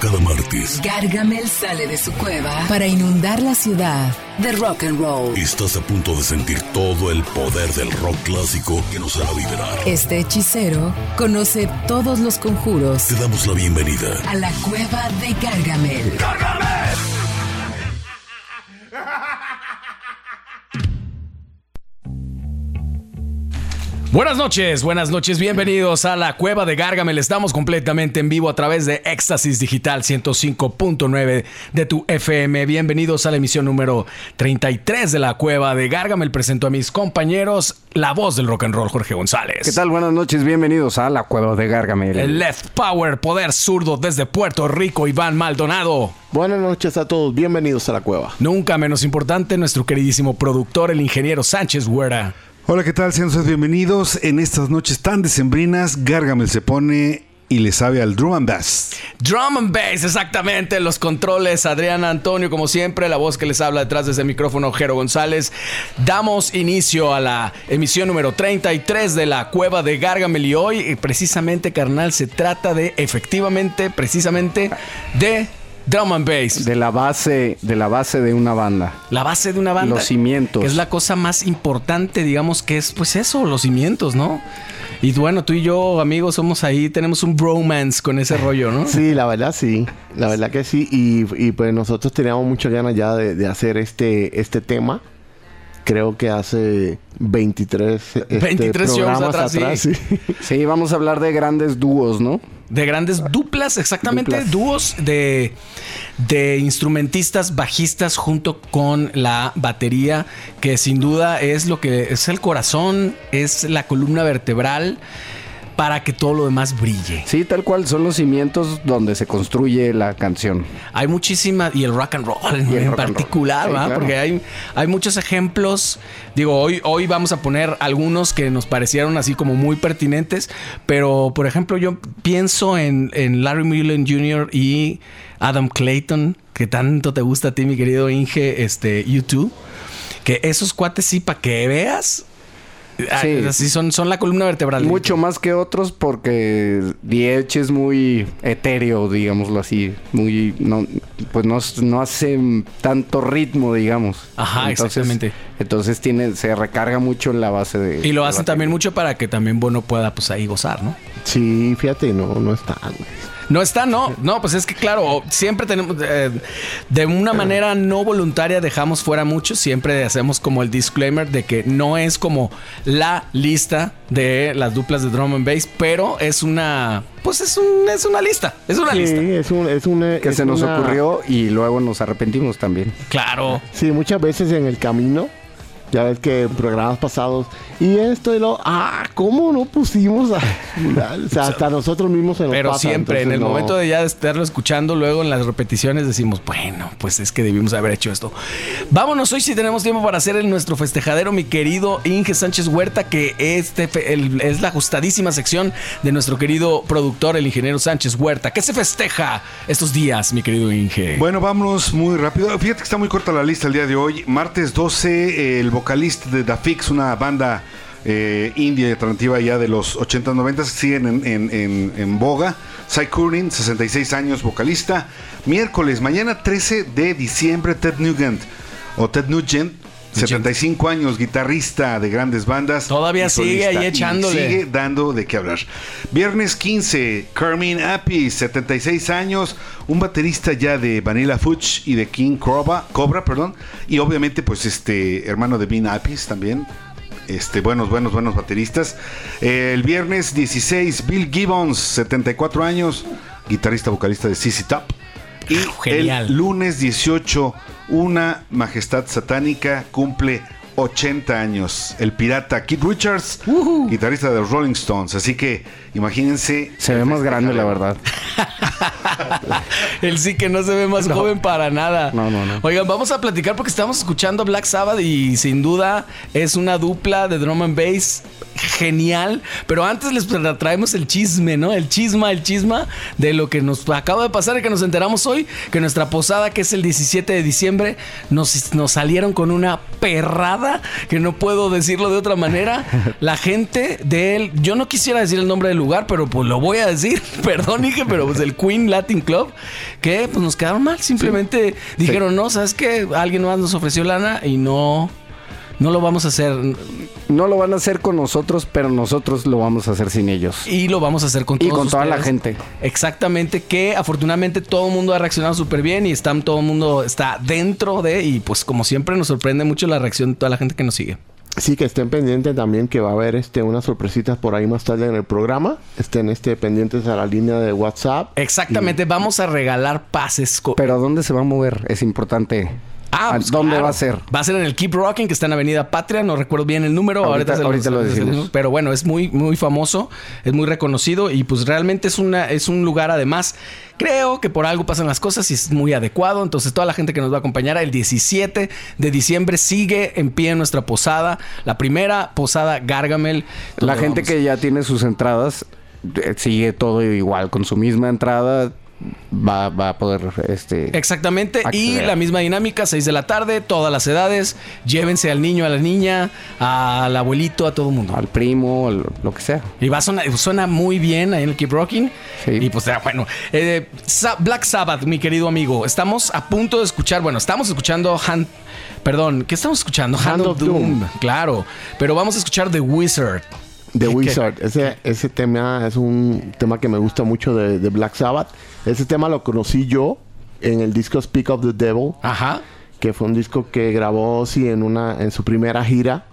cada martes. Gargamel sale de su cueva para inundar la ciudad de rock and roll. Estás a punto de sentir todo el poder del rock clásico que nos hará vibrar. Este hechicero conoce todos los conjuros. Te damos la bienvenida a la cueva de Gargamel. ¡Gargamel! Buenas noches, buenas noches, bienvenidos a la Cueva de Gargamel. Estamos completamente en vivo a través de Éxtasis Digital 105.9 de tu FM. Bienvenidos a la emisión número 33 de la Cueva de Gargamel. Presento a mis compañeros, la voz del rock and roll, Jorge González. ¿Qué tal? Buenas noches, bienvenidos a la Cueva de Gargamel. El Left Power, poder zurdo desde Puerto Rico, Iván Maldonado. Buenas noches a todos, bienvenidos a la Cueva. Nunca menos importante, nuestro queridísimo productor, el ingeniero Sánchez Huera. Hola, ¿qué tal? Sean ustedes bienvenidos. En estas noches tan decembrinas, Gargamel se pone y le sabe al drum and bass. Drum and bass, exactamente. Los controles, Adrián Antonio, como siempre, la voz que les habla detrás de ese micrófono, Jero González. Damos inicio a la emisión número 33 de la Cueva de Gargamel y hoy, precisamente, carnal, se trata de, efectivamente, precisamente, de Drum and bass. De la base, de la base de una banda. La base de una banda. Los cimientos. Que es la cosa más importante, digamos, que es pues eso, los cimientos, ¿no? Y bueno, tú y yo, amigos, somos ahí, tenemos un bromance con ese rollo, ¿no? Sí, la verdad sí. La verdad que sí. Y, pues nosotros teníamos muchas ganas ya de, hacer este, este tema creo que hace 23, 23 este, programas atrás. sí. sí. vamos a hablar de grandes dúos, ¿no? De grandes duplas, exactamente, dúos de, de instrumentistas bajistas junto con la batería, que sin duda es lo que es el corazón, es la columna vertebral para que todo lo demás brille. Sí, tal cual son los cimientos donde se construye la canción. Hay muchísimas, y el rock and roll en, particular, ¿verdad? Porque hay, hay muchos ejemplos. Digo, hoy, hoy vamos a poner algunos que nos parecieron así como muy pertinentes, pero por ejemplo, yo pienso en, en Larry Mullen Jr. y Adam Clayton, que tanto te gusta a ti, mi querido Inge, este, YouTube. Que esos cuates sí, para que veas, Sí. son, son la columna vertebral. Mucho más que otros porque Diech es muy etéreo, digámoslo así. Muy, no, pues no, no hace tanto ritmo, digamos. Ajá, exactamente. Entonces tiene, se recarga mucho en la base de... Y lo hacen también mucho para que también Bono pueda pues ahí gozar, ¿no? Sí, fíjate, no, no está. No está, no. No, pues es que claro, siempre tenemos, eh, de una manera no voluntaria dejamos fuera mucho. Siempre hacemos como el disclaimer de que no es como la lista de las duplas de drum and bass, pero es una, pues es, un, es una lista. Es una sí, lista. Es un, es un, que se nos ocurrió y luego nos arrepentimos también. Claro. Sí, muchas veces en el camino ya ves que en programas pasados, y esto y lo, ah, ¿cómo no pusimos? A, o sea, hasta nosotros mismos se nos Pero siempre, en el momento de ya estarlo escuchando, luego en las repeticiones decimos, bueno, pues es que debimos haber hecho esto. Vámonos hoy si tenemos tiempo para hacer el, nuestro festejadero, mi querido Inge Sánchez Huerta, que este es la ajustadísima sección de nuestro querido productor, el ingeniero Sánchez Huerta. ¿Qué se festeja estos días, mi querido Inge? Bueno, vámonos muy rápido. Fíjate que está muy corta la lista el día de hoy. Martes 12, el vocalista de The Fix, una banda eh, indie alternativa ya de los 80 90 siguen en, boga. Cy Curran, 66 años, vocalista. Miércoles, mañana 13 de diciembre, Ted Nugent o Ted Nugent 75 años, guitarrista de grandes bandas. Todavía sigue ahí echándole. Sigue dando de qué hablar. Viernes 15, Carmine Appice, 76 años, un baterista ya de Vanilla Fudge y de King Cobra, Cobra, perdón, y obviamente pues este hermano de Bean Appice también. Este, buenos, buenos, buenos bateristas. el viernes 16, Bill Gibbons, 74 años, guitarrista, vocalista de CC Top. Y el lunes 18, una majestad satánica cumple 80 años. El pirata Keith Richards, guitarrista de los Rolling Stones. Así que imagínense. Se ve más grande, la verdad. Él sí que no se ve más joven para nada. No, no, no. Oigan, vamos a platicar porque estamos escuchando Black Sabbath y sin duda es una dupla de drum and bass genial. Pero antes les traemos el chisme, ¿no? El chisma, el chisma de lo que nos acaba de pasar y que nos enteramos hoy, que nuestra posada, que es el 17 de diciembre, nos, nos salieron con una perrada, que no puedo decirlo de otra manera. La gente de él, yo no quisiera decir el nombre del lugar, pero pues lo voy a decir, perdón, dije, pero pues el Queen Latin Club, que pues nos quedaron mal, simplemente dijeron, no, ¿sabes qué? Alguien más nos ofreció lana y no no lo vamos a hacer. No lo van a hacer con nosotros, pero nosotros lo vamos a hacer sin ellos. Y lo vamos a hacer con todos Y con toda la gente. Exactamente, que afortunadamente todo el mundo ha reaccionado súper bien y está, todo el mundo está dentro de, y pues como siempre nos sorprende mucho la reacción de toda la gente que nos sigue. Sí, que estén pendientes también que va a haber este unas sorpresitas por ahí más tarde en el programa. Estén este, pendientes a la línea de WhatsApp. Exactamente, vamos a regalar pases. Pero ¿dónde se va a mover? Es importante. Ah, pues ¿Dónde va a ser? Va a ser en el Keep Rocking, que está en Avenida Patria. No recuerdo bien el número. Ahorita, lo decimos. Pero bueno, es muy, muy famoso, es muy reconocido y pues realmente es, una, es un lugar además. Creo que por algo pasan las cosas y es muy adecuado. Entonces, toda la gente que nos va a acompañar el 17 de diciembre sigue en pie en nuestra posada. La primera posada Gargamel. La gente que ya tiene sus entradas eh, sigue todo igual, con su misma entrada va, va a poder este exactamente y la misma dinámica 6 de la tarde todas las edades llévense al niño a la niña al abuelito a todo el mundo. Al primo lo que sea. Y va a sonar, suena muy bien ahí en el Keep Rocking. Y pues bueno eh, Black Sabbath mi querido amigo estamos a punto de escuchar bueno estamos escuchando Hand perdón ¿qué estamos escuchando Hand, of Doom. claro pero vamos a escuchar The Wizard The Wizard. Ese, ese tema es un tema que me gusta mucho de, de, Black Sabbath. Ese tema lo conocí yo en el disco Speak of the Devil. Ajá. Que fue un disco que grabó sí en una en su primera gira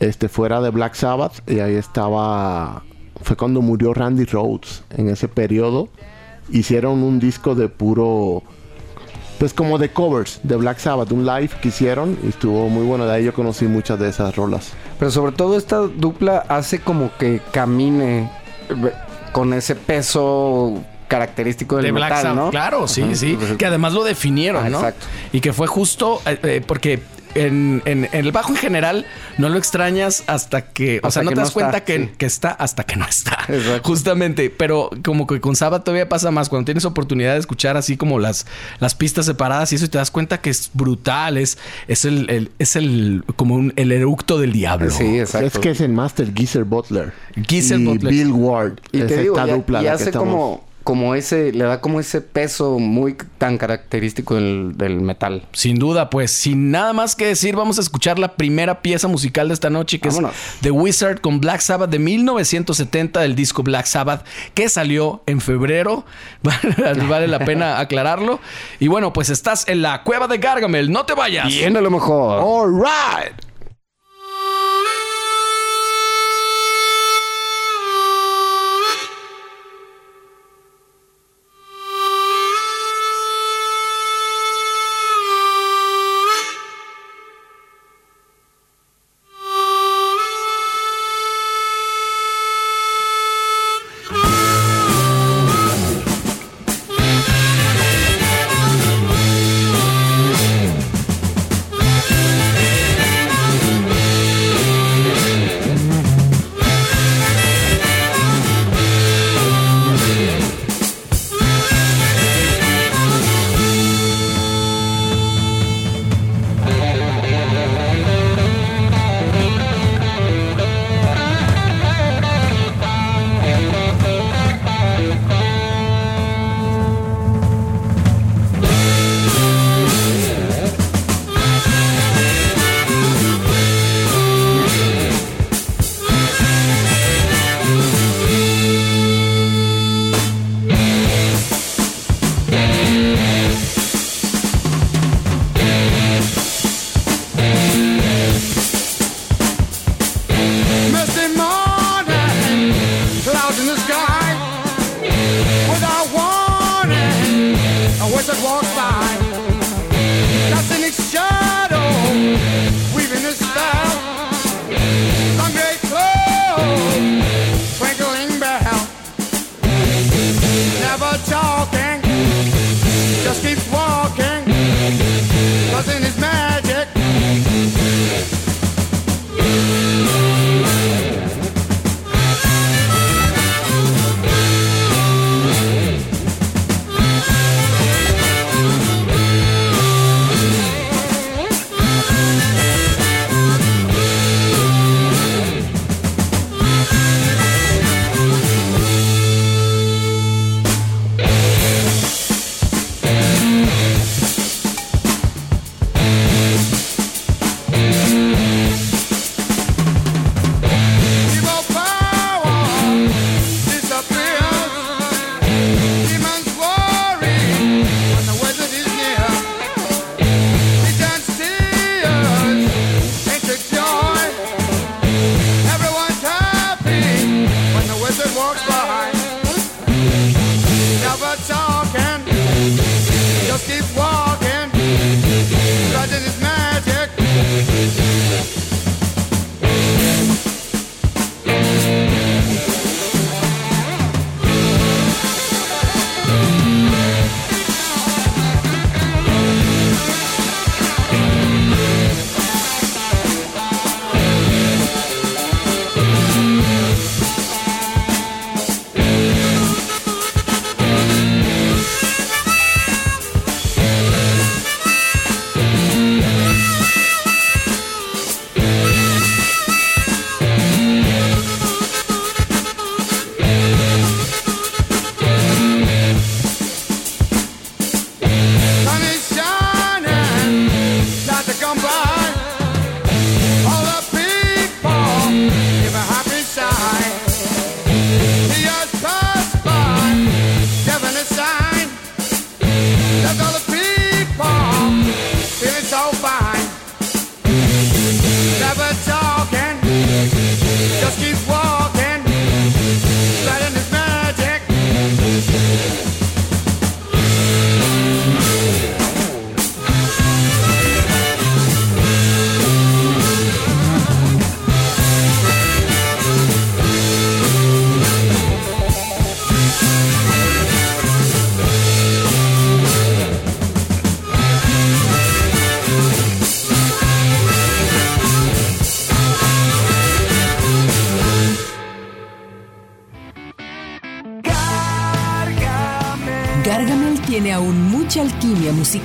este fuera de Black Sabbath y ahí estaba fue cuando murió Randy Rhodes en ese periodo hicieron un disco de puro pues como de covers de Black Sabbath, un live que hicieron y estuvo muy bueno. De ahí yo conocí muchas de esas rolas. Pero sobre todo esta dupla hace como que camine eh, con ese peso característico del de Black Sabbath, Claro, sí, sí. Que además lo definieron, ¿no? Exacto. Y que fue justo eh, eh, porque en, el bajo en general no lo extrañas hasta que, o sea, no te das cuenta que, está hasta que no está. Justamente, pero como que con Saba todavía pasa más cuando tienes oportunidad de escuchar así como las, las pistas separadas y eso y te das cuenta que es brutal, es, es el, es el como el eructo del diablo. Sí, exacto. Es que es el master Geezer Butler. Geezer Butler. Bill Ward. Y te digo, y hace como como ese, le da como ese peso muy tan característico del, metal. Sin duda, pues sin nada más que decir, vamos a escuchar la primera pieza musical de esta noche, que es The Wizard con Black Sabbath de 1970 del disco Black Sabbath, que salió en febrero. vale la pena aclararlo. Y bueno, pues estás en la cueva de Gargamel, no te vayas. Bien a lo mejor. All right.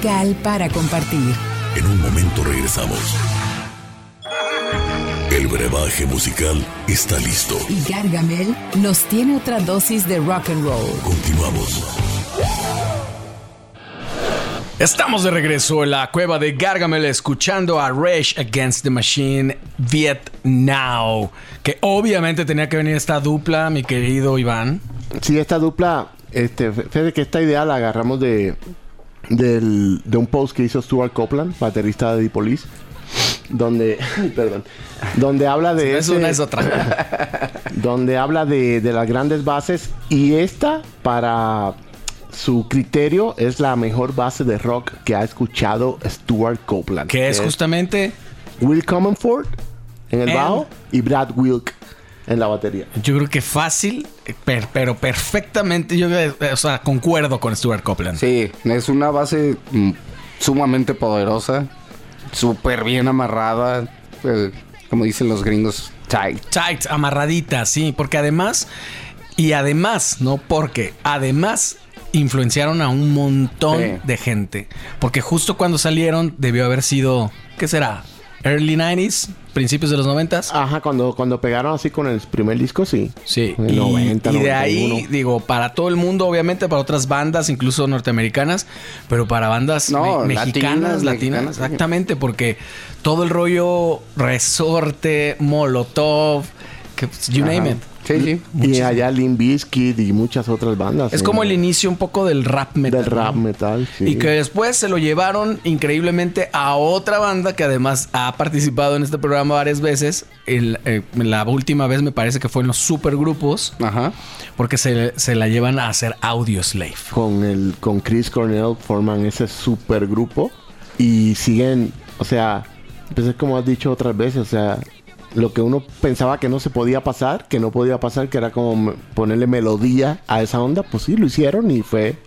Musical para compartir. En un momento regresamos. El brebaje musical está listo. Y Gargamel nos tiene otra dosis de rock and roll. Continuamos. Estamos de regreso en la cueva de Gargamel escuchando a Rage Against the Machine Viet Now. Que obviamente tenía que venir esta dupla, mi querido Iván. Sí, esta dupla, este, fíjate que esta idea la agarramos de, del- de un post que hizo Stuart Copeland, baterista de The Police, donde, perdón, donde habla de Es ese- una es otra. donde habla de, de las grandes bases y esta para su criterio es la mejor base de rock que ha escuchado Stuart Copeland. que es justamente, Will Comerford en el And- bajo y Brad Wilk en la batería. yo creo que fácil, per- pero perfectamente, yo eh, o sea, concuerdo con Stuart Copeland. Sí, es una base mm, sumamente poderosa, súper bien amarrada, eh, como dicen los gringos, tight. Tight, amarradita, sí, porque además, y además, no porque, además influenciaron a un montón Sí. de gente. Porque justo cuando salieron debió haber sido, ¿qué será? Early 90s, principios de los 90s. Ajá, cuando, cuando pegaron así con el primer disco, sí. Sí, y, 90, y de ahí, 91. digo, para todo el mundo, obviamente, para otras bandas, incluso norteamericanas, pero para bandas No, me- mexicanas, latinas, exactamente, porque todo el rollo resorte, molotov, que, pues, you Ajá. name it. Sí, sí. Y allá Limp Bizkit y muchas otras bandas. Es eh, como el inicio un poco del rap metal. del rap ¿no? metal, sí. Y que después se lo llevaron increíblemente a otra banda que además ha participado en este programa varias veces. El, eh, la última vez me parece que fue en los supergrupos, Ajá. porque se, se la llevan a hacer Audio Slave. con el con Chris Cornell forman ese super grupo y siguen, o sea, pues es como has dicho otras veces, o sea, lo que uno pensaba que no se podía pasar, que no podía pasar, que era como ponerle melodía a esa onda, pues sí, lo hicieron y fue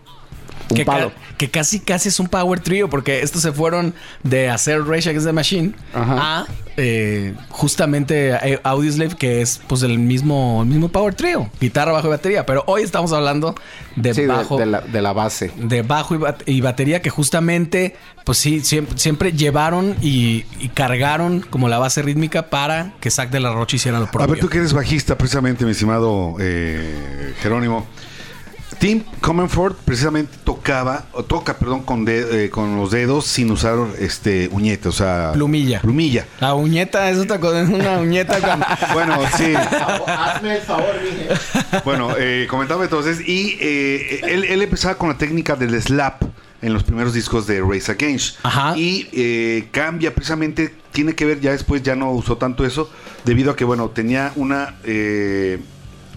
un Que, ca- que casi casi es un power trio porque estos se fueron de hacer Rage Against the Machine Ajá. a eh, justamente eh, Audioslave que es pues el mismo el mismo power trio guitarra bajo y batería pero hoy estamos hablando de Sí, bajo de la, de la base. de bajo y, bat- y batería que justamente, pues sí, siempre, siempre llevaron y, y cargaron como la base rítmica para que Zack de la Rocha hiciera lo A propio. ver, tú que eres bajista, precisamente, mi estimado eh, Jerónimo. Tim Comerford precisamente tocaba, o toca, perdón, con, de- eh, con los dedos sin usar este uñeta, o sea... Plumilla. Plumilla. La uñeta es otra cosa, es una uñeta con... Bueno, sí. Hazme el favor, mije. Bueno, eh, comentaba entonces, y eh, él, él empezaba con la técnica del slap en los primeros discos de Race Against. Ajá. Y eh, cambia precisamente, tiene que ver, ya después ya no usó tanto eso, debido a que, bueno, tenía una... eh,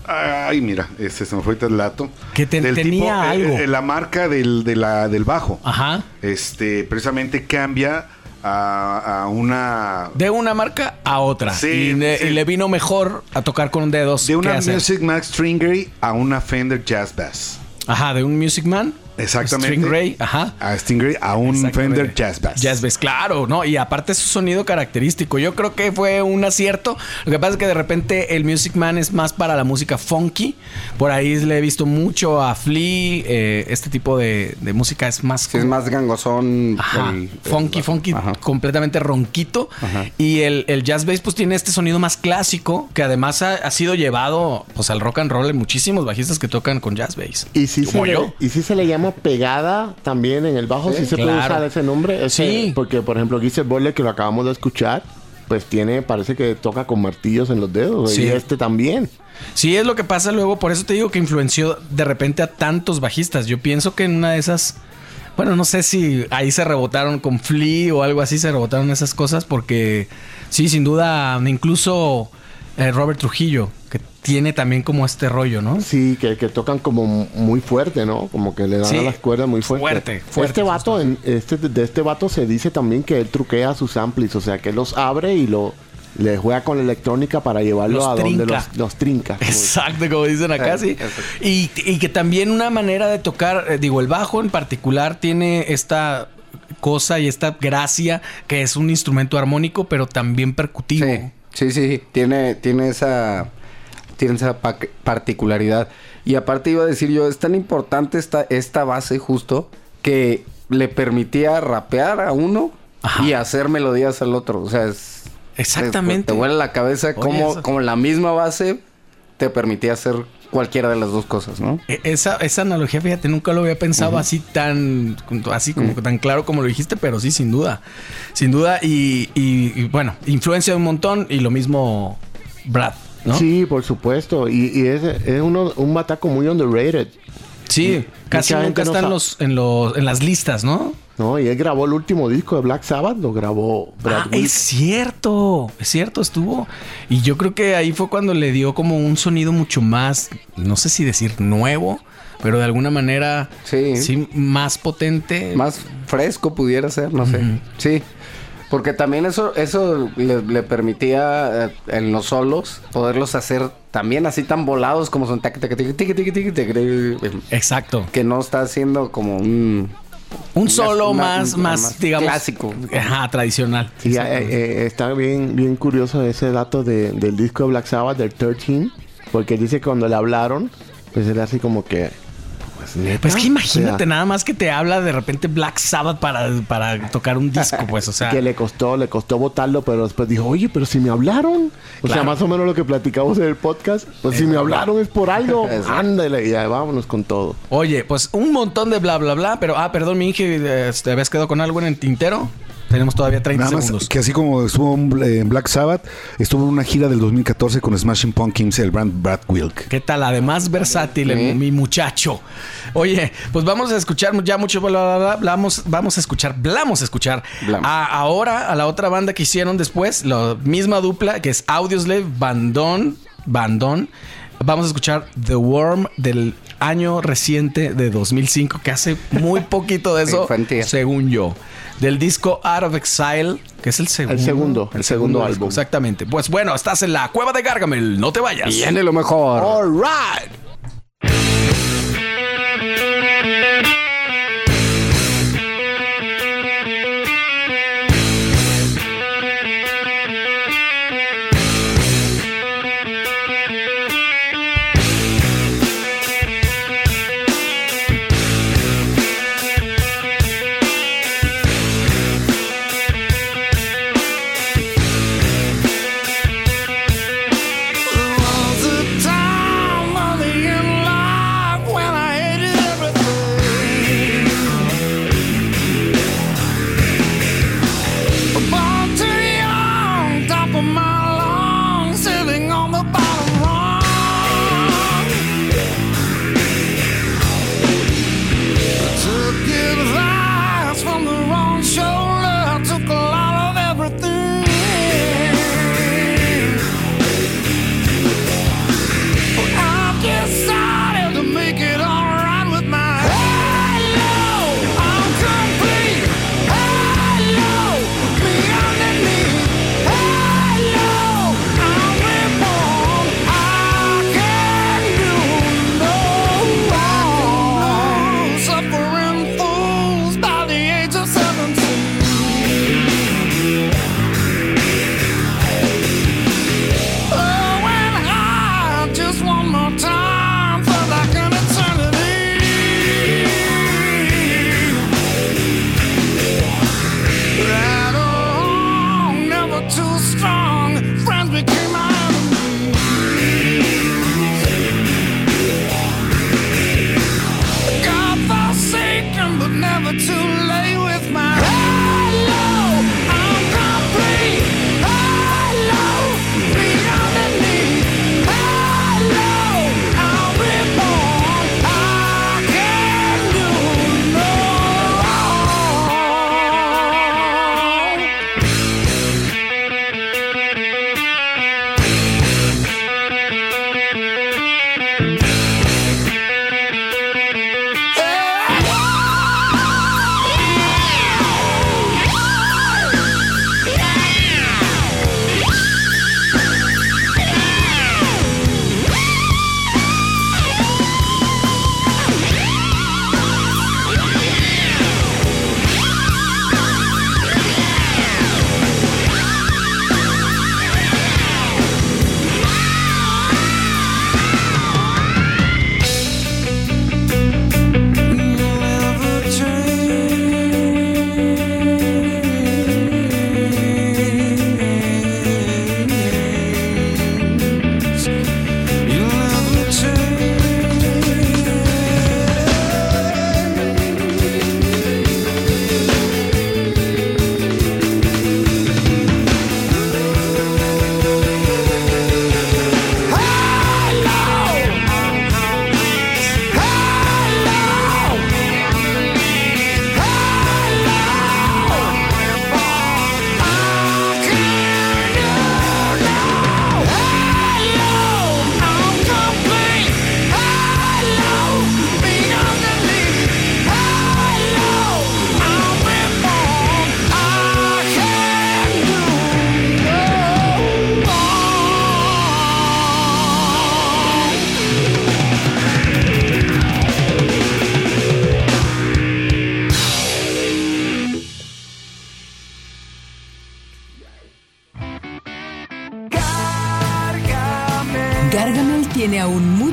ay, mira, este se me fue el dato. Que te- Del tenía tipo, eh, algo. eh, la marca del, de la, del bajo. Ajá. Este, precisamente cambia a, a una... De una marca a otra. Sí, y, le, sí. y le vino mejor a tocar con dedos. De una. Music Max Stringery a una Fender Jazz Bass. Ajá, de un Music Man. Exactamente. Stingray, ajá. A Stingray, a un. Fender Jazz Bass. Jazz Bass, claro, ¿no? Y aparte su sonido característico. Yo creo que fue un acierto. Lo que pasa es que de repente el Music Man es más para la música funky. Por ahí le he visto mucho a Flea. eh, este tipo de, de música es más... Sí, es más gangosón. Ajá, el- el- funky, funky, Ajá. completamente ronquito. Ajá. Y el, el jazz bass pues tiene este sonido más clásico que además ha, ha sido llevado pues al rock and roll en muchísimos bajistas que tocan con jazz bass. Y si, Como se yo. le, y si se le llama pegada también en el bajo, si se puede usar ese nombre. Ese- Sí. Porque, por ejemplo, Giselle Bolle, que lo acabamos de escuchar, pues tiene, parece que toca con martillos en los dedos. Sí. Y este también. Sí, es lo que pasa luego, por eso te digo que influenció de repente a tantos bajistas. Yo pienso que en una de esas, bueno, no sé si ahí se rebotaron con Flea o algo así, se rebotaron esas cosas, porque sí, sin duda, incluso eh, Robert Trujillo, que tiene también como este rollo, ¿no? Sí, que, que tocan como muy fuerte, ¿no? Como que le dan Sí. a las cuerdas muy fuerte. Fuerte, fuerte, Este vato, en, este, de este vato se dice también que él truquea sus amplis, o sea, que los abre y lo le juega con la electrónica para llevarlo Los a donde los, los trinca. como- Exacto, como dicen acá, sí. Y, y que también una manera de tocar, eh, digo, el bajo en particular tiene esta cosa y esta gracia que es un instrumento armónico, pero también percutivo. Sí, sí, sí. Tiene, tiene esa, tiene esa pa- particularidad. Y aparte iba a decir yo, es tan importante esta, esta base justo que le permitía rapear a uno Ajá. y hacer melodías al otro. O sea, es... Exactamente. es- te vuela la cabeza como, como la misma base te permitía hacer cualquiera de las dos cosas, ¿no? E- Esa, esa analogía, fíjate, nunca lo había pensado así tan, así como tan claro como lo dijiste, pero sí, sin duda. Sin duda. Y, y- y, bueno, influencia un montón y lo mismo Brad, ¿no? Sí, por supuesto. Y, y es, es uno, un bataco muy underrated. Sí, casi nunca no está en, sabe. los, en, los, en las listas, ¿no? ¿No? Y él grabó el último disco de Black Sabbath, lo grabó Brad Ah, Wilk. es cierto, es cierto, estuvo. Y yo creo que ahí fue cuando le dio como un sonido mucho más, no sé si decir nuevo, pero de alguna manera Sí. más potente. Más fresco pudiera ser, no sé. Sí. Porque también eso, eso le, le permitía eh, en los solos poderlos hacer también así tan volados como son Exacto. que no está haciendo como un Un solo una- más, una- más, más digamos. clásico. Ajá, tradicional. Y eh, eh, está bien, bien curioso ese dato de- del disco de Black Sabbath, del 13, porque dice que cuando le hablaron, pues era así como que... Pues, neta. Pues que imagínate O sea, nada más que te habla de repente Black Sabbath para, para tocar un disco, pues, o sea. que le costó, le costó votarlo, pero después dijo, oye, pero si me hablaron. O sea, más o menos lo que platicamos en el podcast, pues si me hablaron es por algo. Ándale, ya vámonos con todo. Oye, pues un montón de bla, bla, bla, pero, ah, perdón, mi Inge, ¿te habías quedado con algo en el tintero? Tenemos todavía 30 Nada más segundos. que así como estuvo en Black Sabbath, estuvo en una gira del 2014 con Smashing Pumpkins, el brand Brad Wilk. ¿Qué tal? Además versátil, mi muchacho. Oye, pues vamos a escuchar ya mucho bla, bla, bla, bla, Vamos, vamos a escuchar, vamos a escuchar Blamos. a, ahora a la otra banda que hicieron después, la misma dupla que es Audioslave, Bandón, Bandón. Vamos a escuchar The Worm del año reciente de 2005, que hace muy poquito de eso, Infantil. según yo. Del disco Out of Exile, que es el segundo. segundo, el segundo álbum. Exactamente. Pues bueno, estás en la cueva de Gargamel, no te vayas. Viene lo mejor. All right.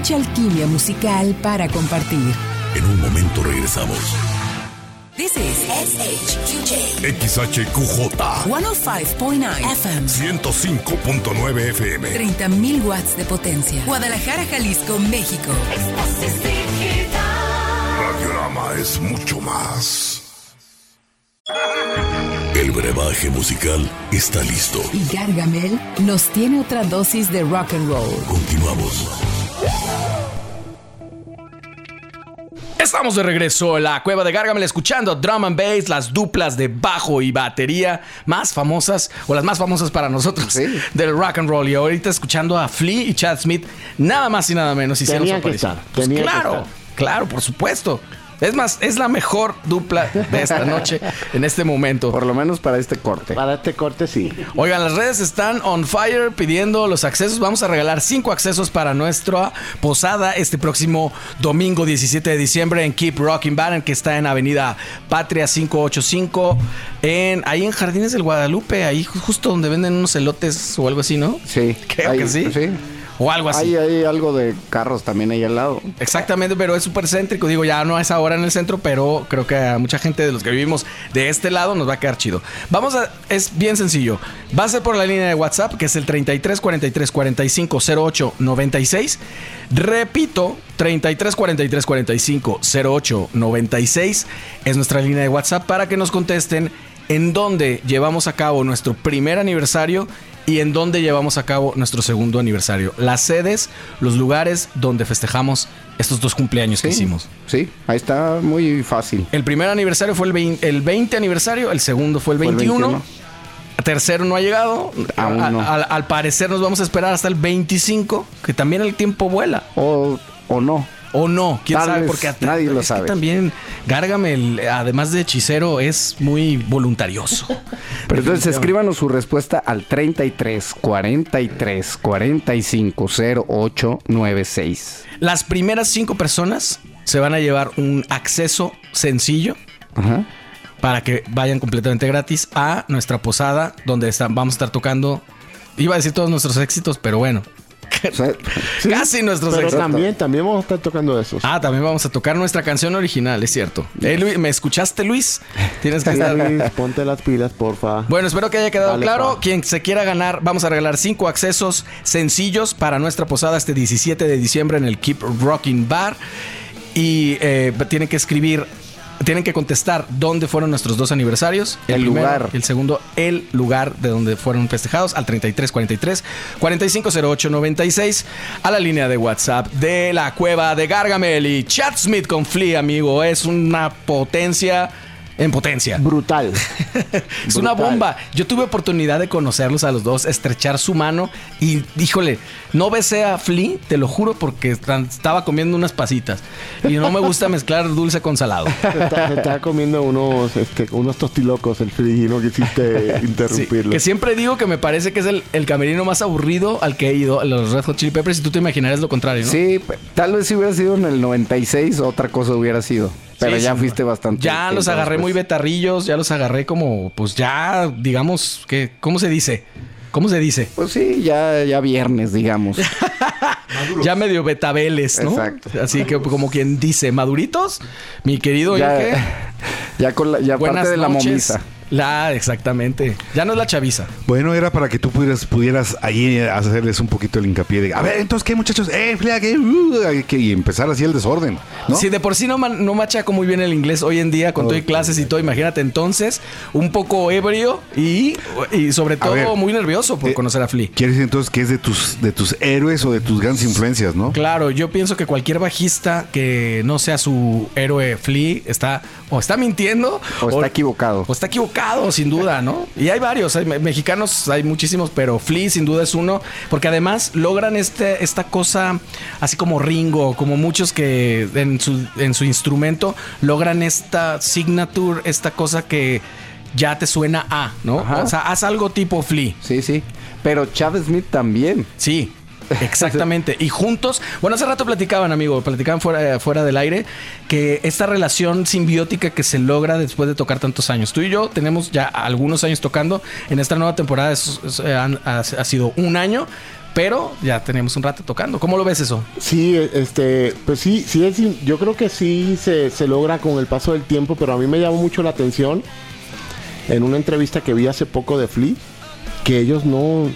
Mucha alquimia musical para compartir. En un momento regresamos. This is SHQJ XHQJ 105.9 FM. 105.9 FM. 30.000 watts de potencia. Guadalajara, Jalisco, México. Radiorama es mucho más. El brebaje musical está listo. Y Gargamel nos tiene otra dosis de rock and roll. Continuamos. Estamos de regreso en la cueva de Gargamel escuchando drum and bass, las duplas de bajo y batería más famosas o las más famosas para nosotros Sí. del rock and roll. Y ahorita escuchando a Flea y Chad Smith, nada más y nada menos hicieron su que aparición. estar, Pues tenían que claro, estar. claro, por supuesto. Es más, es la mejor dupla de esta noche en este momento. Por lo menos para este corte. Para este corte sí. Oigan, las redes están on fire pidiendo los accesos. Vamos a regalar cinco accesos para nuestra posada este próximo domingo 17 de diciembre en Keep Rocking Bar, que está en Avenida Patria 585, en, ahí en Jardines del Guadalupe, ahí ju- justo donde venden unos elotes o algo así, ¿no? Sí. Creo que sí. Sí. O algo así. Hay, hay algo de carros también ahí al lado. Exactamente, pero es súper céntrico. Digo, ya no es ahora en el centro, pero creo que a mucha gente de los que vivimos de este lado nos va a quedar chido. Vamos a. Es bien sencillo. Va a ser por la línea de WhatsApp, que es el 33 43 45 08 96. Repito, 33 43 45 08 96 es nuestra línea de WhatsApp para que nos contesten en dónde llevamos a cabo nuestro primer aniversario y en dónde llevamos a cabo nuestro segundo aniversario. Las sedes, los lugares donde festejamos estos dos cumpleaños que hicimos. Sí, ahí está muy fácil. El primer aniversario fue el 20, el 20 aniversario, el segundo fue el Fue el 21. 21. Tercero no ha llegado. Aún A- no. al- al parecer nos vamos a esperar hasta el 25, que también el tiempo vuela. O, o no. O no, quién Tal sabe, vez porque nadie lo sabe. también Gárgamel, además de hechicero, es muy voluntarioso. Pero entonces escríbanos su respuesta al 33 43 45 08 96. Las primeras cinco personas se van a llevar un acceso sencillo Ajá. para que vayan completamente gratis a nuestra posada donde vamos a estar tocando. Iba a decir todos nuestros éxitos, pero bueno, Casi nuestros Pero también, también vamos a estar tocando esos. Ah, también vamos a tocar nuestra canción original, es cierto. Eh, Luis, ¿Me escuchaste, Luis? Tienes que Sí, estar. Luis, ponte las pilas, porfa. Bueno, espero que haya quedado Dale, claro. pa. Quien se quiera ganar, vamos a regalar cinco accesos sencillos para nuestra posada este 17 de diciembre en el Keep Rocking Bar. Y eh, tienen que escribir, tienen que contestar dónde fueron nuestros dos aniversarios. El primero lugar. El segundo, el lugar de donde fueron festejados al 3343 4508 96 a la línea de WhatsApp de la cueva de Gargamel y Chad Smith con Flea, amigo. Es una potencia en potencia. Brutal. Es una bomba. Yo tuve oportunidad de conocerlos a los dos, estrechar su mano y, híjole, no besé a Flea, te lo juro, porque estaba comiendo unas pasitas. Y no me gusta mezclar dulce con salado. Se está, se está comiendo unos, este, unos tostilocos el frigi, no quisiste Sí, interrumpirlo. que siempre digo que me parece que es el, el camerino más aburrido al que he ido, a los Red Hot Chili Peppers, y tú te imaginarías lo contrario, ¿no? Sí, tal vez si hubiera sido en el 96, otra cosa hubiera sido. Pero Sí, ya fuiste bastante. Ya los agarré muy betarrillos, ya los agarré como, pues ya, digamos, que, ¿cómo se dice? ¿Cómo se dice? Pues sí, ya, ya viernes, digamos. Ya medio betabeles, ¿no? Exacto. Así que como quien dice, maduritos, mi querido Inge. ya, ya con la, ya parte de la momisa. La, exactamente. Ya no es la chaviza. Bueno, era para que tú pudieras, pudieras ahí hacerles un poquito el hincapié de, a ver, entonces, ¿qué muchachos? ¡Eh, flea, qué! Uh, hay que- y empezar así el desorden, ¿no? Si de por sí no, man- no machaco muy bien el inglés hoy en día con todo y clases y todo, imagínate entonces, un poco ebrio y, y sobre todo ver, muy nervioso por eh, conocer a Flea. ¿Quieres decir entonces que es de tus, de tus héroes o de tus grandes influencias, no? Claro, yo pienso que cualquier bajista que no sea su héroe Flea está o está mintiendo O está equivocado. O está equivocado, sin duda, ¿no? Y hay varios, hay me- mexicanos, hay muchísimos, pero Flea sin duda es uno, porque además logran este, esta cosa, así como Ringo, como muchos que en su, en su instrumento logran esta signature, esta cosa que ya te suena a, ¿no? Ajá. O sea, haz algo tipo Flea. Sí, sí. Pero Chad Smith también. Sí, exactamente. y juntos, bueno, hace rato platicaban, amigo, platicaban fuera, fuera del aire, que esta relación simbiótica que se logra después de tocar tantos años. Tú y yo tenemos ya algunos años tocando. En esta nueva temporada ha, ha sido un año. pero ya tenemos un rato tocando. ¿Cómo lo ves eso? Sí, este, pues sí, sí es, yo creo que sí se, se logra con el paso del tiempo, pero a mí me llamó mucho la atención en una entrevista que vi hace poco de Flea, que ellos no,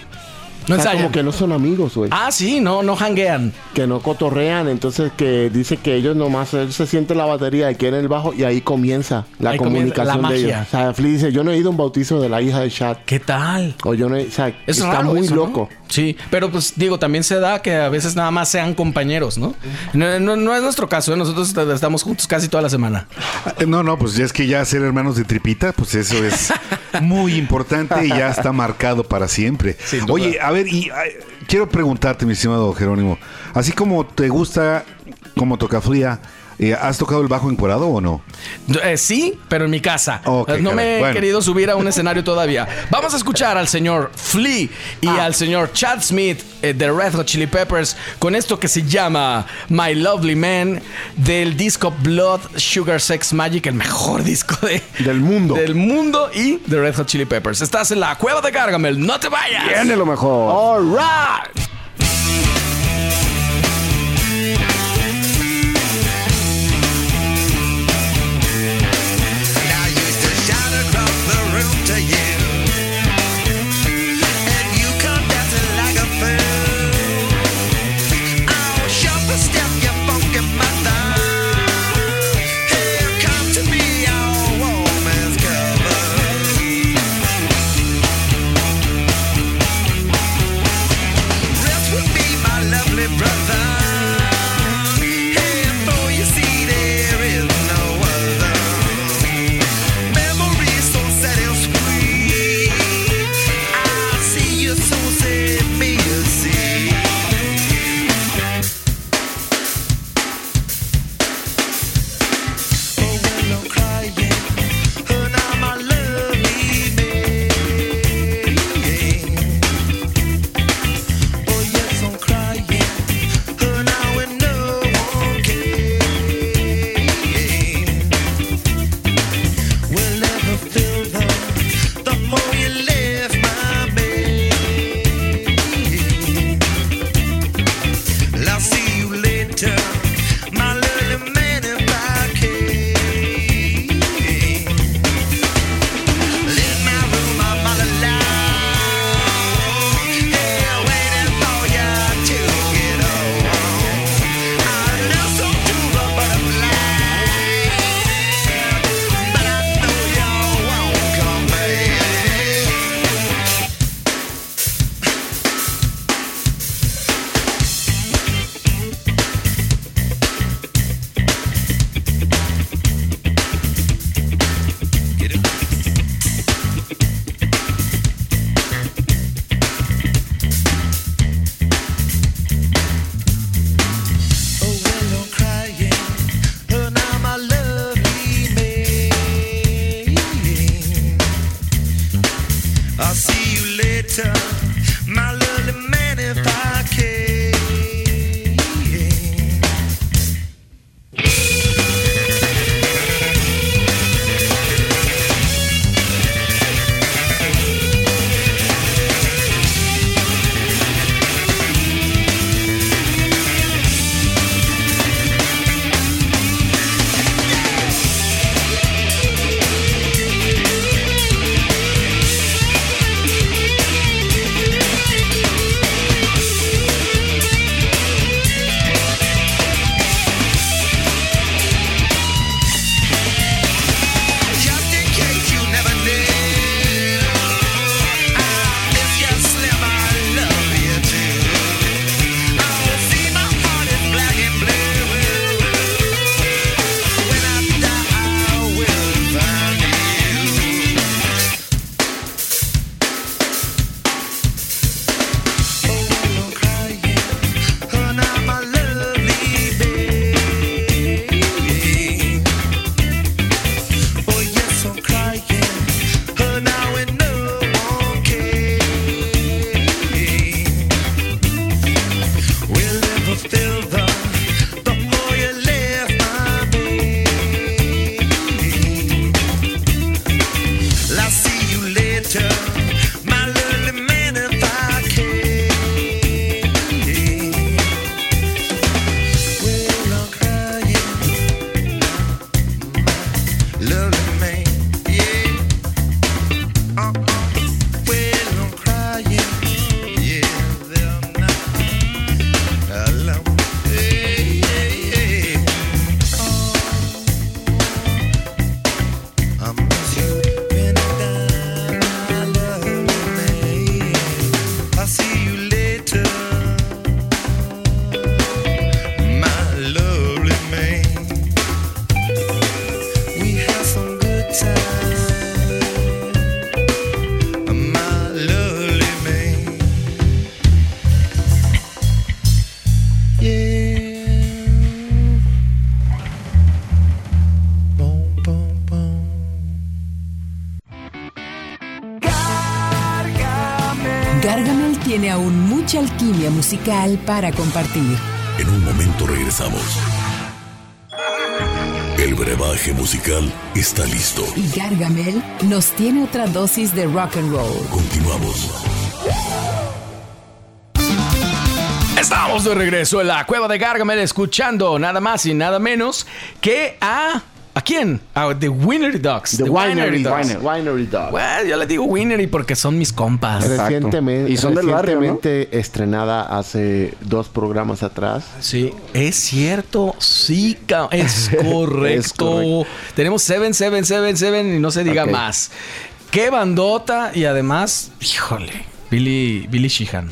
No o sea, ensayan. como que no son amigos, güey. Ah, sí, no, no hanguean. que no cotorrean, entonces que dice que ellos nomás él se siente la batería y quiere el bajo y ahí comienza la Ahí comienza comunicación la de ellos. O sea, Flea dice, yo no he ido a un bautizo de la hija de Shad. ¿Qué tal? O yo no he, o sea, Es está raro muy eso, ¿no? loco. Sí, pero pues digo, también se da que a veces nada más sean compañeros, ¿no? No, no- no es nuestro caso, ¿eh? nosotros estamos juntos casi toda la semana. Eh, No, no, pues ya es que ya ser hermanos de tripita, pues eso es muy importante y ya está marcado para siempre. Oye, a ver, y ay, quiero preguntarte, mi estimado Jerónimo, así como te gusta como toca fría, eh, ¿has tocado el bajo encuadrado o no? Eh, sí, pero en mi casa. No caray. me he Bueno. querido subir a un escenario todavía. Vamos a escuchar al señor Flea y Ah. al señor Chad Smith eh, de Red Hot Chili Peppers con esto que se llama My Lovely Man del disco Blood Sugar Sex Magic, el mejor disco de, Del mundo. del mundo y de Red Hot Chili Peppers. Estás en la cueva de Gargamel, no te vayas. Tiene lo mejor. All right. Musical para compartir. En un momento regresamos. El brebaje musical está listo. Y Gargamel nos tiene otra dosis de rock and roll. Continuamos. Estamos de regreso en la cueva de Gargamel escuchando nada más y nada menos que a... ¿A quién? A The Winery Dogs. The Winery Dogs. Dogs. Winery Dogs. Bueno, yo le digo Winery porque son mis compas. Exacto. Recientemente, Y son del barrio, ¿no? recientemente estrenada hace dos programas atrás. Sí, es cierto, sí, es correcto. Es correcto. Tenemos 7777 y no se diga más. Qué bandota y además, híjole, Billy, Billy Sheehan.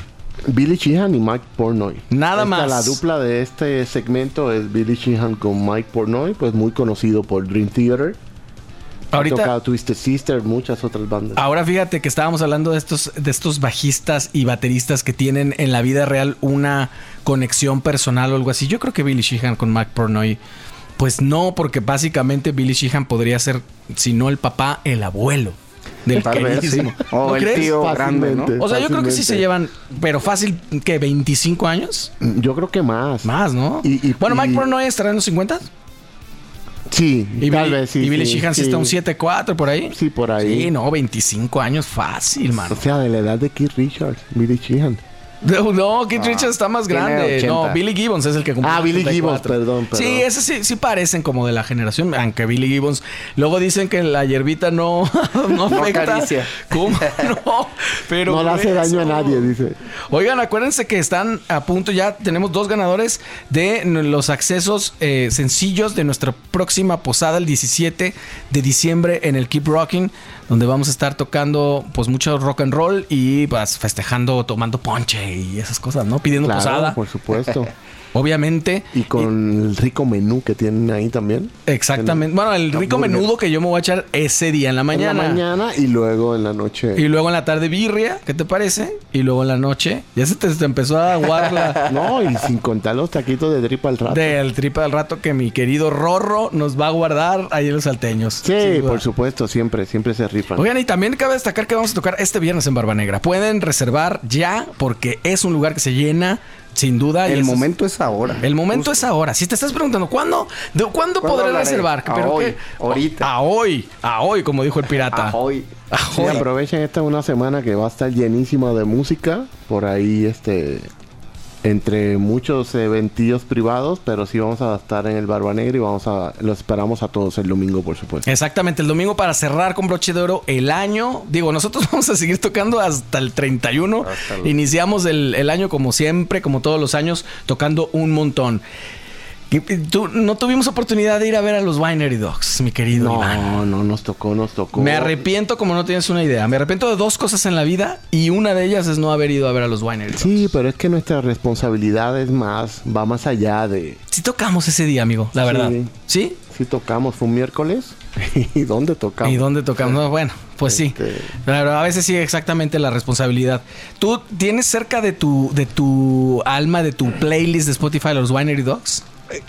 Billy Sheehan y Mike Pornoy. Nada Esta, más. La dupla de este segmento es Billy Sheehan con Mike Pornoy, pues muy conocido por Dream Theater. Ha Ahorita, tocado Twisted Sister, muchas otras bandas. ahora fíjate que estábamos hablando de estos, de estos bajistas y bateristas que tienen en la vida real una conexión personal o algo así. Yo creo que Billy Sheehan con Mike Pornoy, pues no, porque básicamente Billy Sheehan podría ser, si no el papá, el abuelo del Tal vez, sí. O ¿No el crees? tío grande, ¿no? O sea, yo creo que sí se llevan, pero fácil, que 25 años Yo creo que más. más, ¿no? Y- y- bueno, Mike y- Pornoy estará en los 50 Sí, y tal Billy, vez sí. y Billy sí, Sheehan sí, está un 7-4 por ahí. Sí, por ahí. Sí, no, 25 años fácil, mano. O sea, de la edad de Keith Richards, Billy Sheehan. No, no, Keith Richards está más grande. 80. No, Billy Gibbons es el que cumple. Ah, Billy 84. Gibbons, perdón, perdón. Sí, esos sí, sí parecen como de la generación, aunque Billy Gibbons. Luego dicen que la hierbita no, no afecta. ¿Cómo no? Pero no le hace daño a nadie, dice. Oigan, acuérdense que están a punto, ya tenemos dos ganadores de los accesos eh, sencillos de nuestra próxima posada el 17 de diciembre en el Keep Rocking, donde vamos a estar tocando pues mucho rock and roll y pues festejando, tomando ponche y esas cosas, ¿no? Pidiendo Claro, posada, por supuesto. obviamente. Y con el rico menú que tienen ahí también. Exactamente. Bueno, el rico Hamburger. menudo que yo me voy a echar ese día en la mañana. En la mañana y luego en la noche. Y luego en la tarde birria, ¿qué te parece? Y luego en la noche, ya se te, te empezó a aguar la... No, y sin contar los taquitos de tripa al rato. Del tripa del rato que mi querido Rorro nos va a guardar ahí en los salteños. Sí, por supuesto, siempre, siempre se rifan. Oigan, y también cabe destacar que vamos a tocar este viernes en Barba Negra. Pueden reservar ya porque es un lugar que se llena sin duda. El es- momento es ahora. El momento es ahora. Si te estás preguntando, ¿cuándo, de, ¿cuándo, ¿Cuándo podré hablaré? reservar? A ¿Pero hoy, qué? ahorita. A hoy, a hoy, como dijo el pirata. Ah, hoy. A Sí, hoy. aprovechen esta una semana que va a estar llenísima de música. Por ahí, este. Entre muchos eventillos privados, pero sí vamos a estar en el Barba Negra y vamos a. Los esperamos a todos el domingo, por supuesto. Exactamente, el domingo para cerrar con broche de oro el año. Digo, nosotros vamos a seguir tocando hasta el 31. Hasta el- Iniciamos el, el año como siempre, como todos los años, tocando un montón. Tú- no tuvimos oportunidad de ir a ver a los Winery Dogs, mi querido Iván. No, no, nos tocó, nos tocó. Me arrepiento como no tienes una idea. Me arrepiento de dos cosas en la vida y una de ellas es no haber ido a ver a los Winery Dogs. Sí, pero es que nuestra responsabilidad es más, va más allá de. Sí tocamos ese día, amigo, la verdad. Sí. ¿Sí? Si tocamos, fue un miércoles. ¿Y dónde tocamos? ¿Y dónde tocamos? No, bueno, pues sí. Este- Pero a veces sí, exactamente la responsabilidad. ¿Tú tienes cerca de tu, de tu alma, de tu playlist de Spotify los Winery Dogs?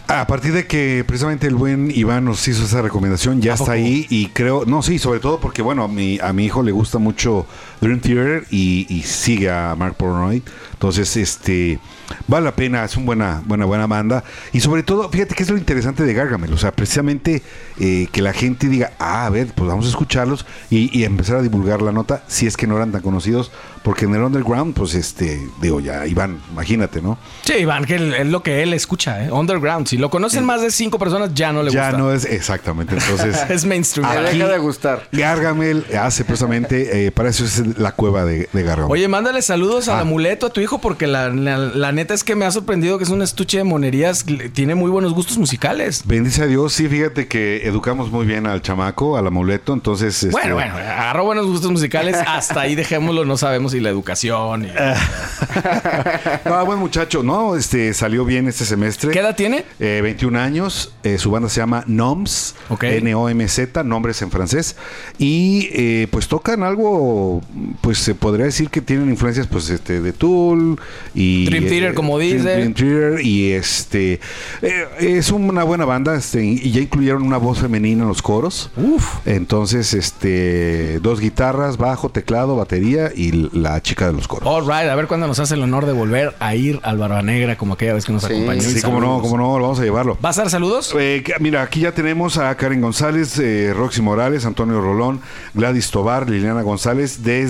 A partir de que precisamente el buen Iván nos hizo esa recomendación, ya ¿A está poco? ahí y creo, no, sí, sobre todo porque, bueno, a mi, a mi hijo le gusta mucho Dream Theater y, y sigue a Mark Pornoy. Entonces, este, vale la pena, es una buena, buena, buena banda. Y sobre todo, fíjate que es lo interesante de Gargamel, o sea, precisamente eh, que la gente diga, ah, a ver, pues vamos a escucharlos y, y empezar a divulgar la nota, si es que no eran tan conocidos, porque en el underground, pues, este, digo, ya, Iván, imagínate, ¿no? Sí, Iván, que es lo que él escucha, ¿eh? Underground. Si lo conocen más de cinco personas, ya no le ya gusta. no es exactamente, entonces... es mainstream. Aquí- deja de gustar. Gargamel hace precisamente, eh, para eso es la cueva de, de. Oye, mándale saludos al Ah. amuleto a tu hijo porque la, la- la neta es que me ha sorprendido que es un estuche de monerías. Tiene muy buenos gustos musicales. Bendice a Dios, sí, fíjate que educamos muy bien al chamaco, al amuleto, entonces... este, Bueno, bueno, agarró buenos gustos musicales. Hasta ahí dejémoslo. No sabemos si la educación. y- No, buen muchacho, ¿no? Este, salió bien este semestre. ¿Qué edad tiene? Eh, 21 años. eh, su banda se llama Noms. Ok. N-O-M-Z, nombres en francés. Y eh, pues tocan algo, pues se podría decir que tienen influencias pues este de Tool y Dream Theater, como Dream- dice. Dream Theater y este eh, es una buena banda este, y ya incluyeron una voz femenina en los coros. Uf. Entonces, este dos guitarras, bajo, teclado, batería y la chica de los coros. All right, a ver cuándo nos hace el honor de volver a ir al Barba Negra como aquella vez que nos Sí, acompañó. Sí, cómo no, cómo no, lo vamos a llevarlo. ¿Vas a dar saludos? Eh, mira, aquí ya tenemos a Karen González, eh, Roxy Morales, Antonio Rolón, Gladys Tobar, Liliana González desde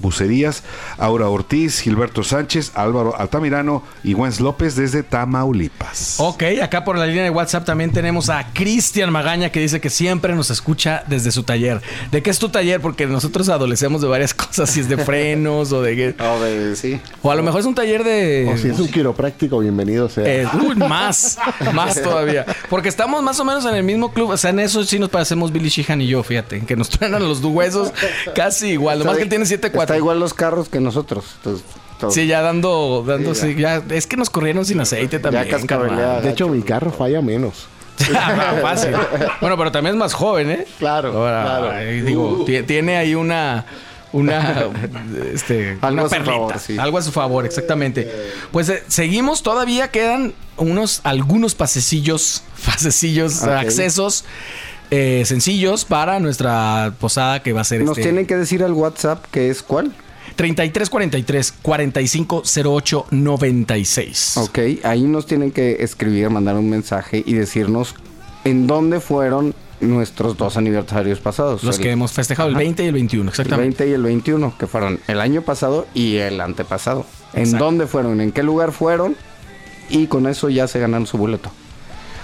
Bucerías, Aura Ortiz, Gilberto Sánchez, Álvaro Altamirano y Wens López desde Tamaulipas. Ok, acá por la línea de WhatsApp también tenemos a Cristian Magaña que dice que siempre nos escucha desde su taller. ¿De qué es tu taller? Porque nosotros adolecemos de varias cosas, si es de frenos o de... O de, sí. O a lo mejor es un taller de... O si es un quiropráctico, bienvenido sea. Eh, uy, más, más todavía. Porque estamos más o menos en el mismo club. O sea, en eso sí nos parecemos Billy Sheehan y yo, fíjate. Que nos truenan los huesos casi igual. Nomás que él tiene 7-4. Está igual los carros que nosotros. Entonces, todo. Sí, ya dando, dando, Sí, sí, ya. Es que nos corrieron sin aceite también. carnal. de hecho, mi carro falla menos. Fácil. Bueno, pero también es más joven, ¿eh? Claro, Ahora, claro. ahí digo, ti- tiene ahí una. Una, este, Algo una a su perlita. favor, sí. Algo a su favor, exactamente. Pues eh, seguimos, todavía quedan unos, algunos pasecillos, pasecillos, accesos eh, sencillos para nuestra posada que va a ser Nos este, tienen que decir al WhatsApp que es cuál. 3343 4508 96. Ok, ahí nos tienen que escribir, mandar un mensaje y decirnos en dónde fueron nuestros dos aniversarios pasados. Los El- que hemos festejado, el 20 y el 21, el exactamente. 20 y el 21, que fueron el año pasado y el antepasado. ¿En dónde fueron? ¿En qué lugar fueron? Y con eso ya se ganan su boleto.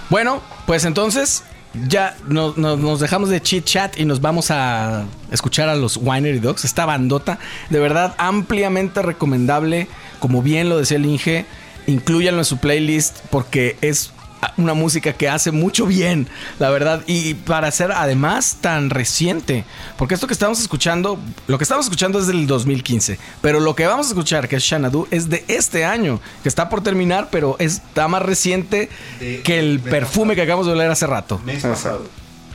Bueno, pues entonces ya no- no- nos dejamos de chit chat y nos vamos a escuchar a los Winery Dogs. Esta bandota, de verdad, ampliamente recomendable. Como bien lo decía el Inge, incluyanlo en su playlist porque es una música que hace mucho bien, la verdad. Y para ser además tan reciente. Porque esto que estamos escuchando, lo que estamos escuchando es del 2015. Pero lo que vamos a escuchar, que es Xanadu, es de este año, que está por terminar, pero está más reciente que el perfume que acabamos de oler hace rato. Mes pasado.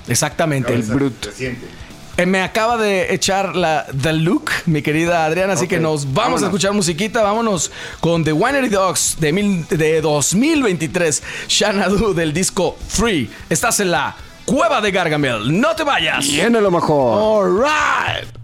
Exactamente, el Brut. Reciente. Eh, me acaba de echar la The Look, mi querida Adriana, así que nos vamos vámonos. a escuchar musiquita. Vámonos con The Winery Dogs de, mil- de 2023, Xanadu del disco Free. Estás en la Cueva de Gargamel. No te vayas. Viene lo mejor. All right.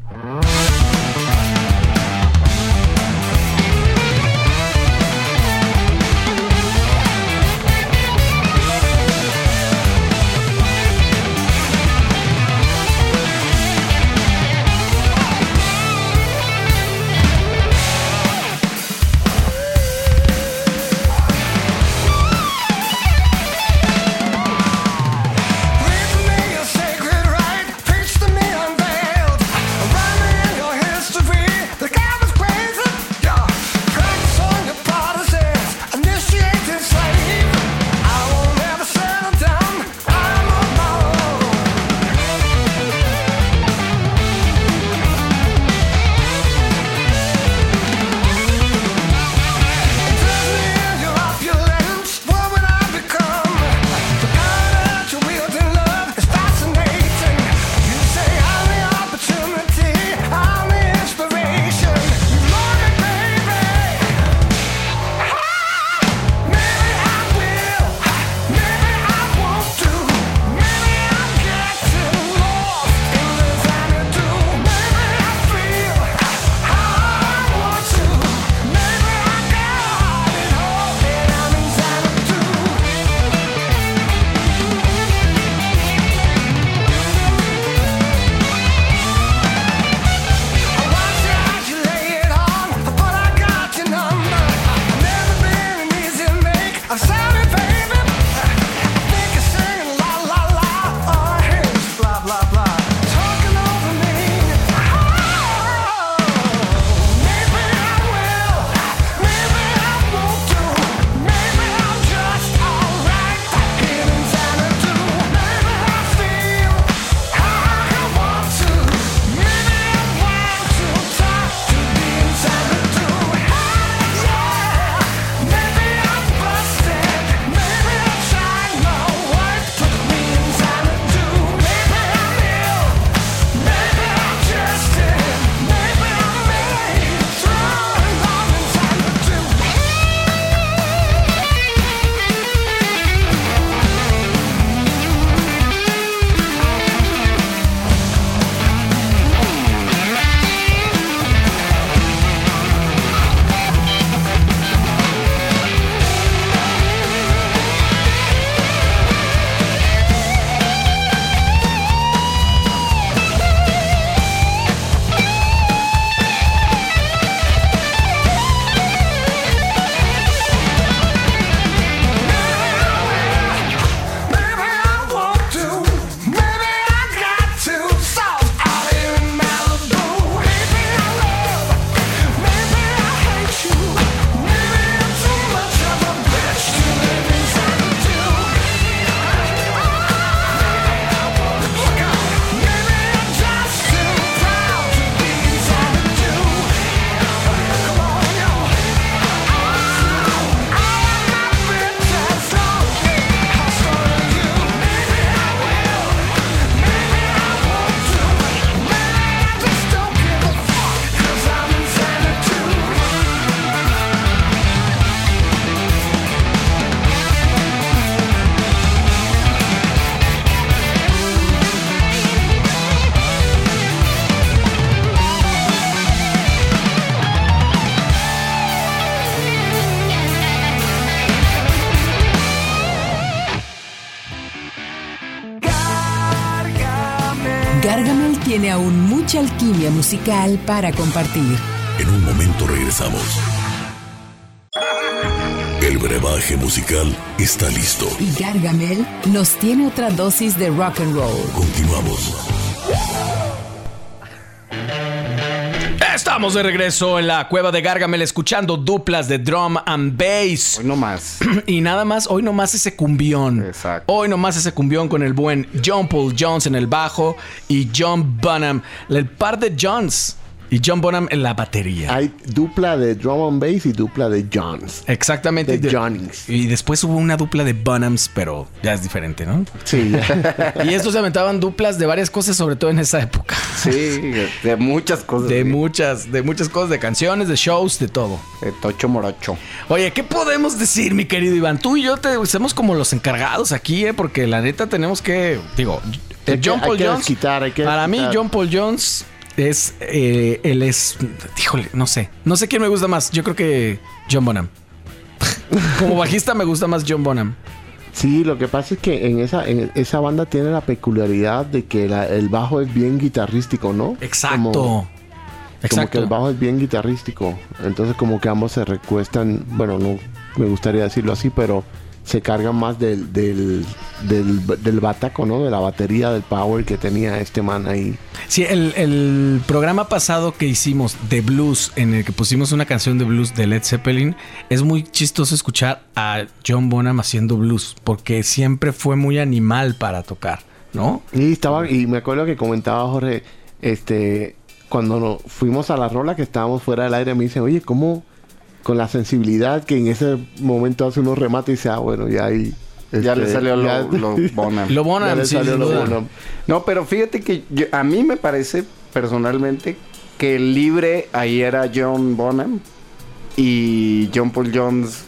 Musical para compartir. En un momento regresamos. El brebaje musical está listo. Y Gargamel nos tiene otra dosis de rock and roll. Continuamos. Estamos de regreso en la cueva de Gargamel escuchando duplas de drum and bass. Hoy no más. Y nada más, hoy nomás ese cumbión. Exacto. Hoy nomás ese cumbión con el buen John Paul Jones en el bajo y John Bonham, el par de Johns y John Bonham en la batería. Hay dupla de drum and bass y dupla de Johns. Exactamente. De Johnnings. Y después hubo una dupla de Bonhams, pero ya es diferente, ¿no? Sí. Y estos se aventaban duplas de varias cosas, sobre todo en esa época. Sí, de muchas cosas. De sí. muchas, de muchas cosas, de canciones, de shows, de todo. De Tocho Morocho. Oye, ¿qué podemos decir, mi querido Iván? Tú y yo te somos como los encargados aquí, ¿eh? Porque la neta tenemos que, digo, John hay Paul que Jones. desquitar, hay que para mí. John Paul Jones es, eh, él es, híjole, no sé, no sé quién me gusta más. Yo creo que John Bonham. como bajista me gusta más John Bonham. Sí, lo que pasa es que en esa, en esa banda tiene la peculiaridad de que la- el bajo es bien guitarrístico, ¿no? Exacto. Como, como Exacto. que el bajo es bien guitarrístico. Entonces como que ambos se recuestan, bueno, no me gustaría decirlo así, pero se cargan más del, del, del, del bataco, ¿no? De la batería, del power que tenía este man ahí. Sí, el, el programa pasado que hicimos de blues, en el que pusimos una canción de blues de Led Zeppelin, es muy chistoso escuchar a John Bonham haciendo blues, porque siempre fue muy animal para tocar, ¿no? Y estaba, y me acuerdo que comentaba Jorge, este, cuando no- fuimos a la rola que estábamos fuera del aire, me dice, oye, ¿cómo con la sensibilidad que en ese momento hace unos remates y dice, ah, bueno, ya ahí. Ya este, le salió lo, ya- lo Bonham. Lo ya Bonham, le sí, salió sin lo duda. Bonham. No, pero fíjate que yo- a mí me parece personalmente que el libre ahí era John Bonham y John Paul Jones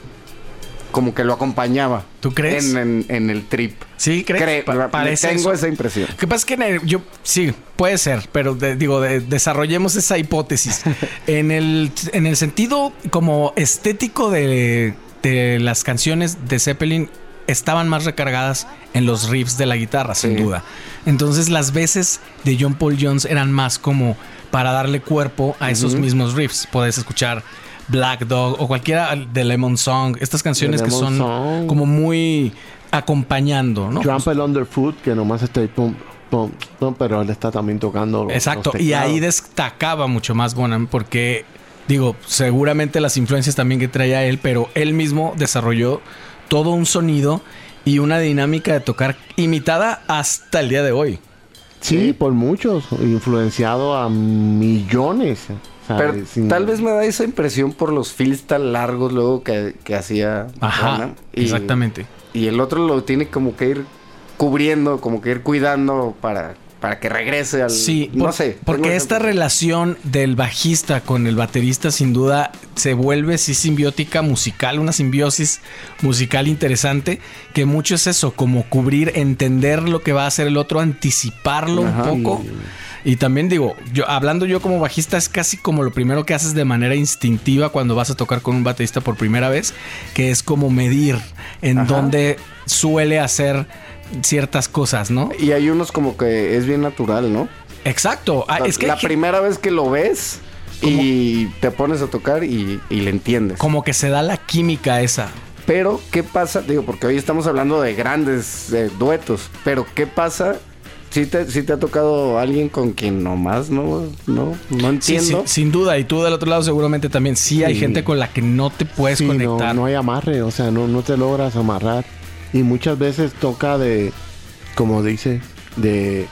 como que lo acompañaba. ¿Tú crees? En, en- en el trip. Sí, ¿crees? Cre- Pa- parece tengo eso. esa impresión. Que pasa es que en el- yo sí, puede ser, pero de- digo, de- desarrollemos esa hipótesis. en, el, en el sentido como estético de, de las canciones de Zeppelin estaban más recargadas en los riffs de la guitarra, sin duda. Entonces las veces de John Paul Jones eran más como para darle cuerpo a esos mismos riffs. Puedes escuchar Black Dog o cualquiera de Lemon Song, estas canciones que son Song. como muy acompañando, ¿no? Trample Underfoot, que nomás está ahí, pum, pum, pum, pero él está también tocando los- Exacto, los y ahí destacaba mucho más Bonham porque, digo, seguramente las influencias también que traía él, pero él mismo desarrolló todo un sonido y una dinámica de tocar imitada hasta el día de hoy. Sí, por muchos, influenciado a millones. Pero tal vez me da esa impresión por los feels tan largos luego que, que hacía Ajá. Y- exactamente. Y el otro lo tiene como que ir cubriendo, como que ir cuidando para, para que regrese al... Sí, no por- sé. Porque esta relación del bajista con el baterista sin duda se vuelve sí simbiótica musical, una simbiosis musical interesante, que mucho es eso, como cubrir, entender lo que va a hacer el otro, anticiparlo Ajá. un poco. Y también digo, yo hablando yo como bajista es casi como lo primero que haces de manera instintiva cuando vas a tocar con un baterista por primera vez, que es como medir en Ajá. dónde suele hacer ciertas cosas, ¿no? Y hay unos como que es bien natural, ¿no? Exacto. Ah, La, es que la hay primera vez que lo ves y te pones a tocar y, y le entiendes. como que se da la química esa. Pero, ¿qué pasa? Digo, porque hoy estamos hablando de grandes eh, duetos. Pero, ¿qué pasa? Si te, sí te ha tocado alguien con quien nomás no, no, no entiendo. sí, sin duda. Y tú del otro lado seguramente también. Sí, hay Sí. gente con la que no te puedes Sí, no, conectar. no hay amarre, o sea, no, no te logras amarrar. Y muchas veces toca de, como dice, de,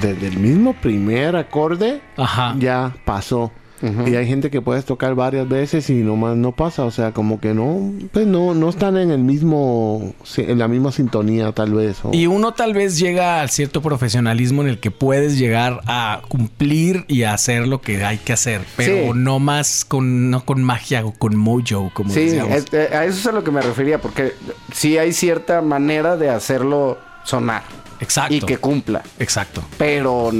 de- del mismo primer acorde, Ajá. ya pasó. Y hay gente que puedes tocar varias veces y nomás no pasa, o sea, como que no, pues no, no están en el mismo, en la misma sintonía tal vez. o- Y uno tal vez llega al cierto profesionalismo en el que puedes llegar a cumplir y a hacer lo que hay que hacer, pero Sí. no más con no con magia o con mojo, como Sí, es- eh, a eso es a lo que me refería, porque sí hay cierta manera de hacerlo sonar Exacto. y que cumpla. Exacto. Pero,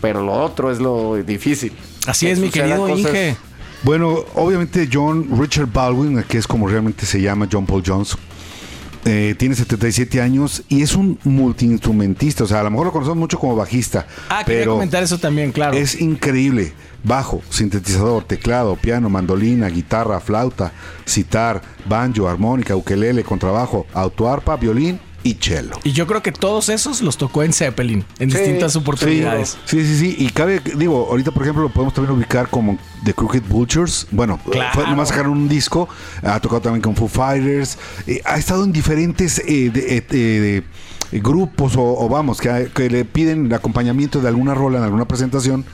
pero lo otro es lo difícil. Así Que es, mi sucedan querido cosas- Inge. Bueno, obviamente John Richard Baldwin, que es como realmente se llama John Paul Jones, eh, tiene 77 años y es un multiinstrumentista. O sea, a lo mejor lo conocemos mucho como bajista. Ah, quería pero comentar eso también, claro. es increíble. Bajo, sintetizador, teclado, piano, mandolina, guitarra, flauta, sitar, banjo, armónica, ukelele, contrabajo, autoarpa, violín y cello. Y yo creo que todos esos los tocó en Zeppelin, en Sí, distintas oportunidades. Sí, sí, sí. Y cabe, digo, ahorita por ejemplo lo podemos también ubicar como The Crooked Vultures. Bueno, Claro. fue, nomás sacaron un disco. Ha tocado también con Foo Fighters. eh, ha estado en diferentes eh, de- eh, eh, de- grupos o, o vamos, que, que le piden el acompañamiento de alguna rola en alguna presentación.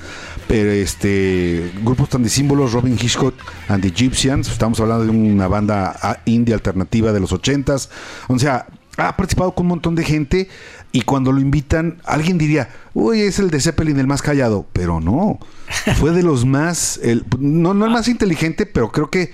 Pero este grupos tan de símbolos, Robin Hitchcock and the Egyptians. Estamos hablando de una banda ah, indie alternativa de los ochentas. O sea, ha participado con un montón de gente y cuando lo invitan, alguien diría, uy, es el de Zeppelin el más callado, pero no, fue de los más, el- no, no el más inteligente, pero creo que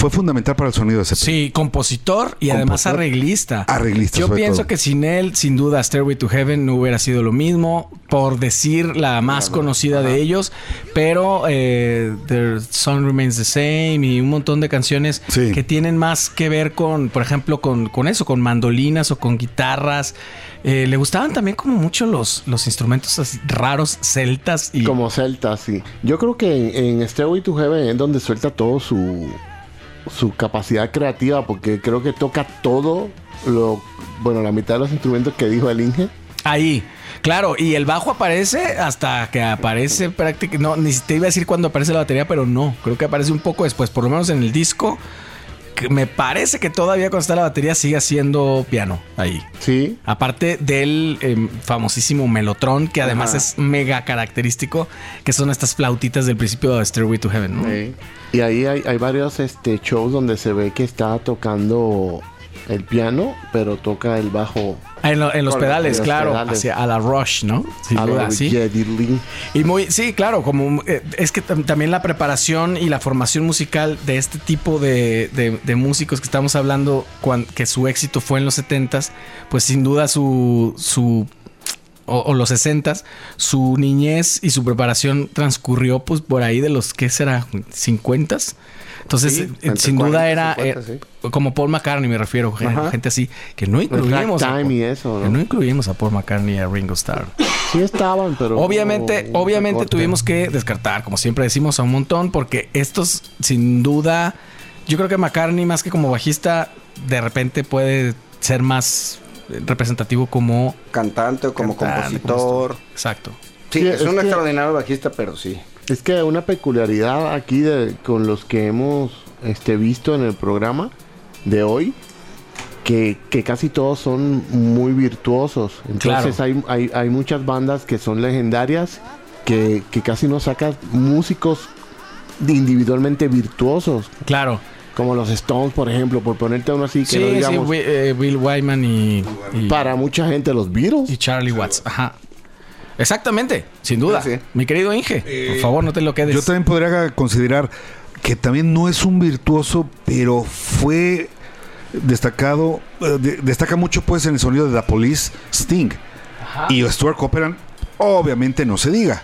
fue fundamental para el sonido de Zeppelin. Sí, compositor y además arreglista. Arreglista, Yo sobre pienso todo. que sin él, sin duda, Stairway to Heaven no hubiera sido lo mismo, por decir la más conocida de ellos, pero eh, The Song Remains the Same y un montón de canciones Sí. que tienen más que ver con, por ejemplo, con, con eso, con mandolinas o con guitarras. Eh, le gustaban también como mucho los, los instrumentos así raros, celtas y... Como Celta, sí. Yo creo que en, en Stairway to Heaven es donde suelta todo su, su capacidad creativa, porque creo que toca todo lo, bueno, la mitad de los instrumentos que dijo el Inge. Ahí, claro, y el bajo aparece hasta que aparece prácticamente. No, ni te iba a decir cuando aparece la batería, pero no. Creo que aparece un poco después, por lo menos en el disco. Me parece que todavía cuando está la batería sigue siendo piano ahí. Sí. Aparte del em, famosísimo Melotron, que además Ajá. es mega característico, que son estas flautitas del principio de Stairway to Heaven, ¿no? Sí. Y ahí hay, hay varios este, shows donde se ve que está tocando el piano, pero toca el bajo En, lo- en los pedales, los claro, pedales. hacia a la Rush, ¿no? Sin a duda, sí. Y muy, sí, claro, como eh, es que tam- también la preparación y la formación musical de este tipo de, de- de músicos que estamos hablando, cuan- que su éxito fue en los 70s, pues sin duda su, su o, o los 60s, su niñez y su preparación transcurrió pues por ahí de los, ¿qué será? ¿50s? Entonces, Sí, eh, sin 40 duda era 50, eh, como Paul McCartney, me refiero, Ajá. gente así, que no incluimos. a Paul- y eso, que ¿no? no incluimos a Paul McCartney y a Ringo Starr. Sí estaban, pero... Obviamente, no, obviamente recorte. tuvimos que descartar, como siempre decimos, a un montón, porque estos, sin duda, yo creo que McCartney, más que como bajista, de repente puede ser más eh, representativo como Cantante o como cantante, compositor. como- Exacto. Sí, Sí, es, es un que- extraordinario bajista, pero sí. Es que una peculiaridad aquí de, con los que hemos este, visto en el programa de hoy, que, que casi todos son muy virtuosos. Entonces hay, hay, hay muchas bandas que son legendarias, que, que casi no sacan músicos individualmente virtuosos, Claro. como los Stones, por ejemplo, por ponerte uno así, que Sí, no sí, digamos, Wi- eh, Bill Wyman y, y, para mucha gente los Beatles. y Charlie Watts. Ajá. Exactamente, sin duda. Sí. Mi querido Inge, por favor, no te lo quedes. Yo también podría considerar que también no es un virtuoso, pero fue destacado, eh, de- destaca mucho pues en el sonido de The Police, Sting. Y Stuart Copeland, obviamente no se diga.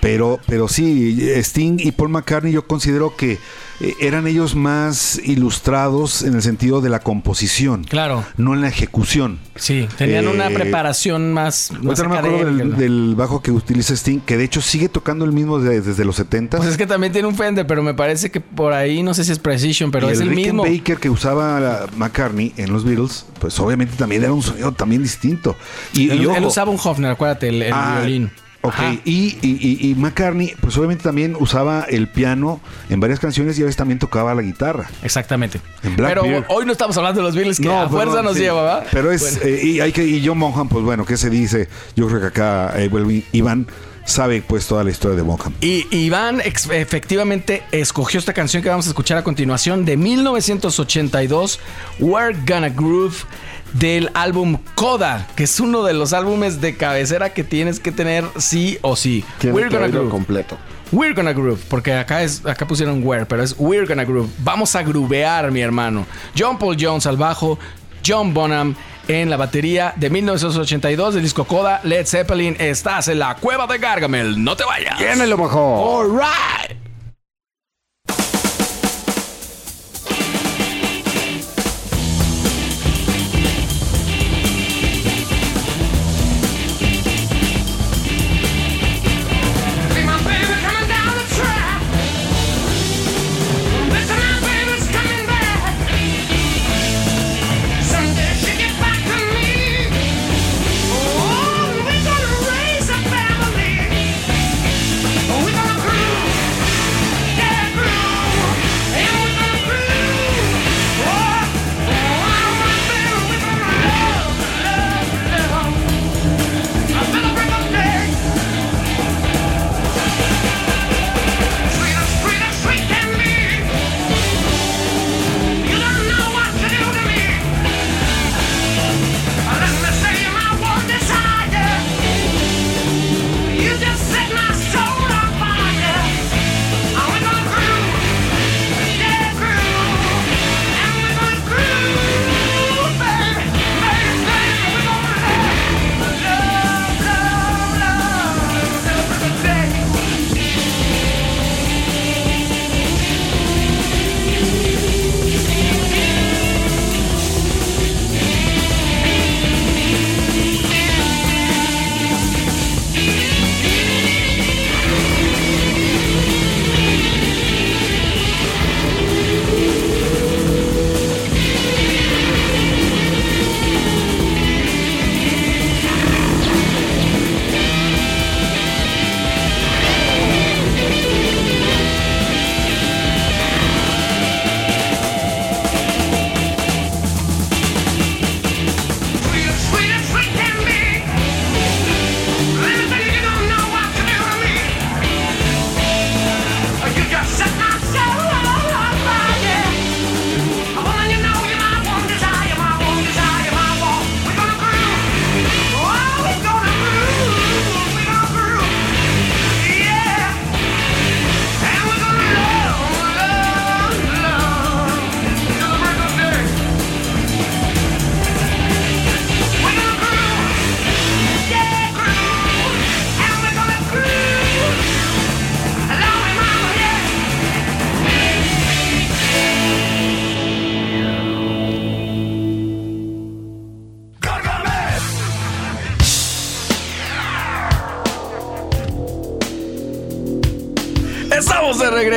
Pero, pero sí, Sting y Paul McCartney yo considero que eh, eran ellos más ilustrados en el sentido de la composición, Claro, no en la ejecución. sí, tenían Eh, una preparación más, más no me acuerdo del, ¿no? del bajo que utiliza Sting, que de hecho sigue tocando el mismo de- desde los 70 Pues es que también tiene un Fender, pero me parece que por ahí no sé si es Precision, pero y es el, mismo. Rickenbacker que usaba la McCartney en los Beatles, pues obviamente también era un sonido también distinto. Y, Él, y ojo, él usaba un Hofner, acuérdate, el, el ah, violín. Ok, y, y, y- McCartney, pues obviamente también usaba el piano en varias canciones y a veces también tocaba la guitarra. Exactamente. En Black Pero hoy no estamos hablando de los Beatles, que a pues, fuerza no, nos sí. lleva, ¿va? Pero es, eh, y hay que, y John Bonham, pues bueno, ¿qué se dice? Yo creo que acá, eh, bueno, Iván sabe pues toda la historia de Bonham. Y Iván efectivamente escogió esta canción que vamos a escuchar a continuación de 1982, We're Gonna Groove, del álbum Coda, que es uno de los álbumes de cabecera que tienes que tener sí o sí. Tiene We're que Gonna Groove. completo. We're gonna groove, porque acá es acá pusieron where, pero es we're gonna groove. Vamos a groovear, mi hermano. John Paul Jones al bajo, John Bonham en la batería de 1982 del disco Coda, Led Zeppelin. Estás en la cueva de Gargamel, no te vayas. Tiene lo mejor. All right.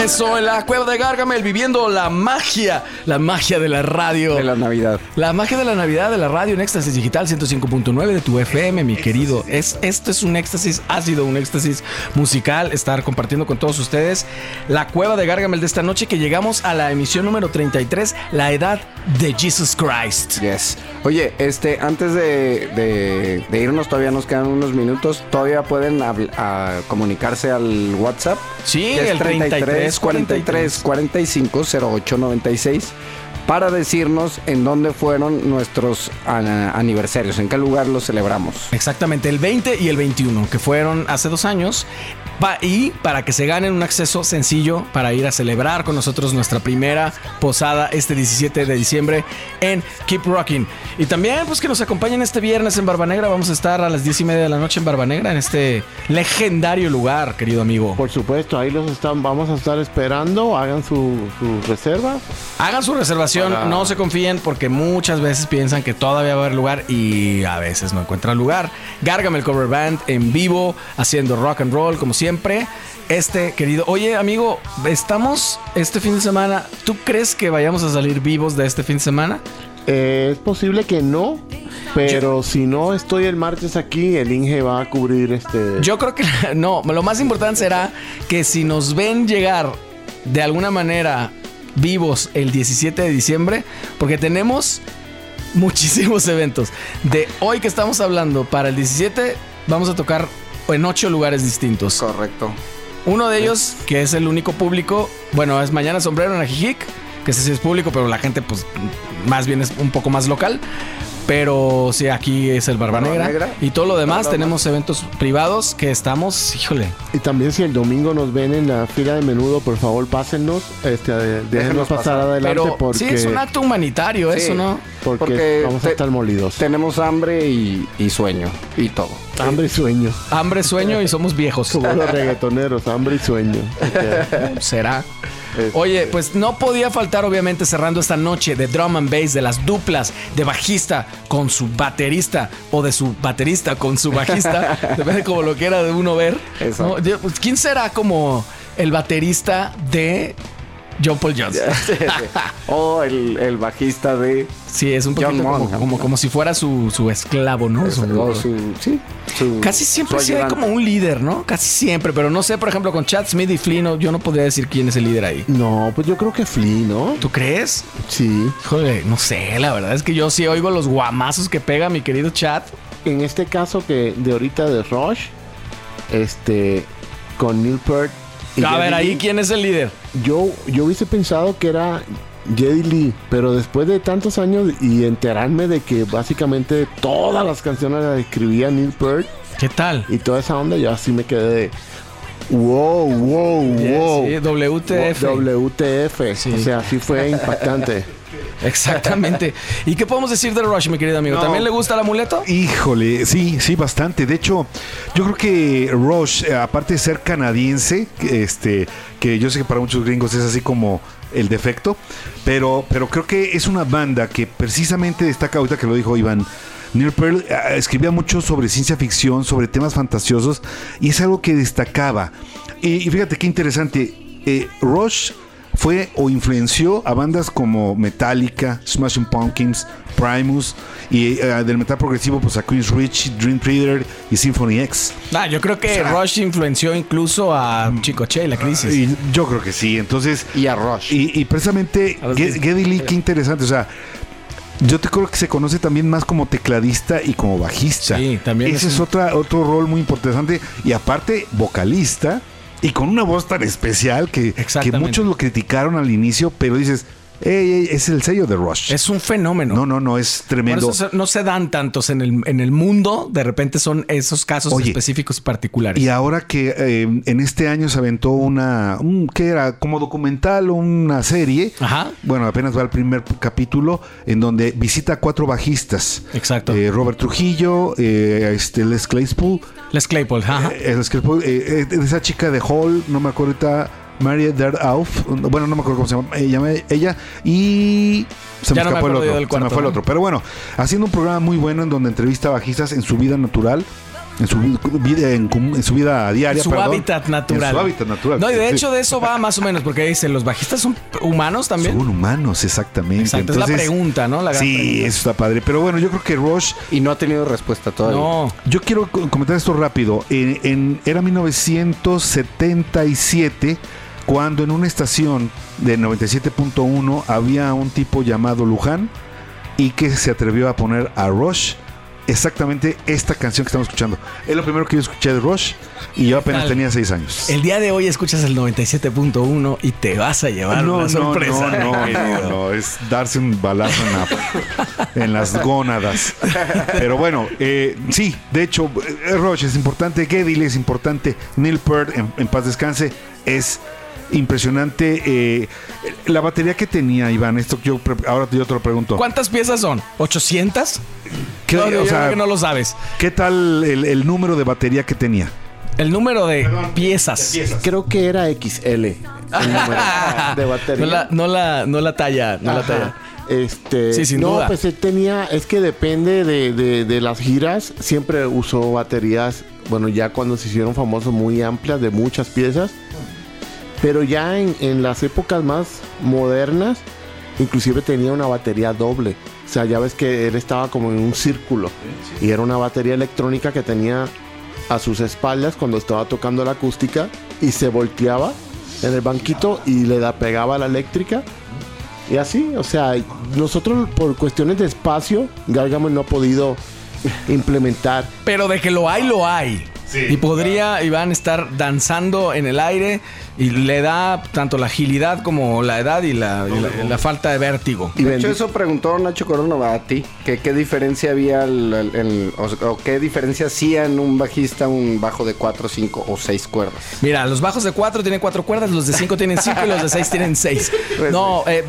Regreso en la cueva de Gargamel viviendo la magia, la magia de la radio. De la Navidad. La magia de la Navidad de la radio en Éxtasis Digital 105.9 de tu FM, mi querido. Es, esto es un éxtasis, ha sido un éxtasis musical estar compartiendo con todos ustedes la cueva de Gargamel de esta noche que llegamos a la emisión número 33, la edad de Jesus Christ. Yes. Oye, este, antes de, de- de irnos, todavía nos quedan unos minutos. Todavía pueden habl- a comunicarse al WhatsApp. Sí, el 33 43 45 08 96 para decirnos en dónde fueron nuestros ah, aniversarios, en qué lugar los celebramos. Exactamente, el 20 y el 21, que fueron hace dos años. Pa- y para que se ganen un acceso sencillo para ir a celebrar con nosotros nuestra primera posada este 17 de diciembre en Keep Rocking. Y también, pues que nos acompañen este viernes en Barba Negra. Vamos a estar a las 10 y media de la noche en Barba Negra, en este legendario lugar, querido amigo. Por supuesto, ahí los están, vamos a estar esperando. Hagan su, su reserva. Hagan su reservación, no se confíen porque muchas veces piensan que todavía va a haber lugar y a veces no encuentran lugar. Gárgame el cover band en vivo, haciendo rock and roll como siempre. Este querido, oye amigo, estamos este fin de semana. ¿Tú crees que vayamos a salir vivos de este fin de semana? Eh, es posible que no, pero si no estoy el martes aquí, el Inge va a cubrir este. Yo creo que no. Lo más importante será que si nos ven llegar de alguna manera vivos el 17 de diciembre, porque tenemos muchísimos eventos. De hoy que estamos hablando para el 17, vamos a tocar en ocho lugares distintos. Correcto. Uno de ellos, que es el único público, bueno, es Mañana Sombrero en Ajijic, que ese sí es público, pero la gente, pues, más bien es un poco más local. Pero sí, aquí es el Barba Barba Negra. Negra. Y todo lo demás, tenemos eventos privados que estamos, híjole, Y también si el domingo nos ven en la fila de menudo, por favor pásennos, este, déjenos Déjenos pasar, pasar. adelante Pero porque, sí, es un acto humanitario, Sí. eso, ¿no? porque, porque vamos a estar molidos. Tenemos hambre y, y sueño y todo. Hambre y sueño. Hambre, sueño y somos viejos. Como los reggaetoneros, hambre y sueño. Será. Este- Oye, pues no podía faltar, obviamente, cerrando esta noche de drum and bass, de las duplas de bajista con su baterista o de su baterista con su bajista, depende como lo quiera de uno ver. Pues, ¿Quién será como el baterista de John Paul Jones? o el, el bajista de. Sí, es un John poquito como, como, como si fuera su, su esclavo, ¿no? Su- o su- sí, su- Casi siempre su sí hay como un líder, ¿no? Casi siempre, pero no sé, por ejemplo, con Chad Smith y Flea, no- yo no podría decir quién es el líder ahí. No, pues yo creo que Flea, ¿no? ¿Tú crees? Sí. Híjole, no sé, la verdad es que yo sí oigo los guamazos que pega mi querido Chad. En este caso que de ahorita de Rush, este, con Neil Peart. A ver, ahí quién es el líder. Yo, yo hubiese pensado que era Geddy Lee, pero después de tantos años y enterarme de que básicamente todas las canciones las escribía Neil Peart ¿Qué tal? y toda esa onda, yo así me quedé de wow, wow, wow. Sí, WTF. WTF. Sí. O sea, sí fue impactante. Exactamente. ¿Y qué podemos decir de Rush, mi querido amigo? No. ¿También le gusta el amuleto? Híjole, sí, sí, bastante. De hecho, yo creo que Rush, eh, aparte de ser canadiense, este, que yo sé que para muchos gringos es así como el defecto, pero, pero creo que es una banda que precisamente destaca, ahorita que lo dijo Iván, Neil Peart eh, escribía mucho sobre ciencia ficción, sobre temas fantasiosos, y es algo que destacaba. Y, y fíjate qué interesante, eh, Rush fue o influenció a bandas como Metallica, Smashing Pumpkins, Primus y eh, del metal progresivo pues a Chris Rich, Dream Theater y Symphony X. Ah, yo creo que Rush influenció incluso a Chicoche y la crisis. Y yo creo que sí. Entonces Y a Rush. y, y precisamente Geddy Lee, qué interesante, o sea, yo te creo que se conoce también más como tecladista y como bajista. Sí, también Ese es es, un- otra, otro rol muy interesante. Y aparte, vocalista y con una voz tan especial que, que muchos lo criticaron al inicio, pero dices, "Ey, ey, es el sello de Rush. Es un fenómeno. no, no, no, es Por tremendo. eso no se dan tantos en el, en el mundo. De repente son esos casos Oye, específicos y particulares. Y ahora que eh, en este año se aventó una, un, ¿qué era? Como documental o una serie. Ajá. Bueno, apenas va el primer capítulo en donde visita a cuatro bajistas. Exacto. Eh, Robert Trujillo, eh, este, Les Claypool, Les Claypool, ajá. eh, Les Claypool, eh, eh, esa chica de Hall, no me acuerdo ahorita, Maria Auf, bueno, no me acuerdo cómo se llama ella, ella y se me Ya no me escapó el otro, se me fue el ¿no? otro. Pero bueno, haciendo un programa muy bueno en donde entrevista a bajistas en su vida natural en su vida, en, cum- en su vida diaria. su perdón. hábitat natural. En su hábitat natural. No, y de Sí. hecho de eso va más o menos, porque dice, ¿los bajistas son humanos también? Son humanos, exactamente. Exacto, es la pregunta, ¿no? La gran sí, pregunta. eso está padre. Pero bueno, yo creo que Rush Y no ha tenido respuesta todavía. No. Yo quiero co- comentar esto rápido. En, en- era 1977 cuando en una estación de 97.1 había un tipo llamado Luján y que se atrevió a poner a Rush exactamente esta canción que estamos escuchando. Es lo primero que yo escuché de Rush y yo apenas tenía seis años. El día de hoy escuchas el 97.1 y te vas a llevar no, una no, sorpresa. no, no, no, no, es darse un balazo en, la- en las gónadas. Pero bueno, eh, sí, de hecho, eh, Rush es importante, Geddy es importante, Neil Peart, en, en paz descanse, es impresionante. eh, la batería que tenía Iván, esto que yo pre- ahora yo te lo pregunto. ¿Cuántas piezas son? ¿800? ¿Qué, No, o sea, que no lo sabes. ¿qué tal el, el número de batería que tenía? El número de piezas. Creo que era XL. el número de batería. No la, no la, no la talla, no la talla. Este, Sí, sin no, duda. pues él tenía, es que depende de, de- de las giras, siempre usó baterías, bueno, ya cuando se hicieron famosos muy amplias, de muchas piezas, pero ya en, en las épocas más modernas, inclusive tenía una batería doble, o sea, ya ves que él estaba como en un círculo, y era una batería electrónica que tenía a sus espaldas cuando estaba tocando la acústica, y se volteaba en el banquito y le da, pegaba la eléctrica, y así, o sea, nosotros por cuestiones de espacio, Gargamel no ha podido implementar. Pero de que lo hay, lo hay. Y podría Iván estar danzando en el aire y le da tanto la agilidad como la edad y la, y la- la falta de vértigo. Y De hecho, eso preguntó Nacho Corona a ti. Que qué diferencia había el- el- el- o, o qué diferencia hacía en un bajista un bajo de 4, 5 o 6 cuerdas. Mira, los bajos de 4 tienen 4 cuerdas, los de 5 tienen 5 y los de 6 tienen 6. Pues No, eh,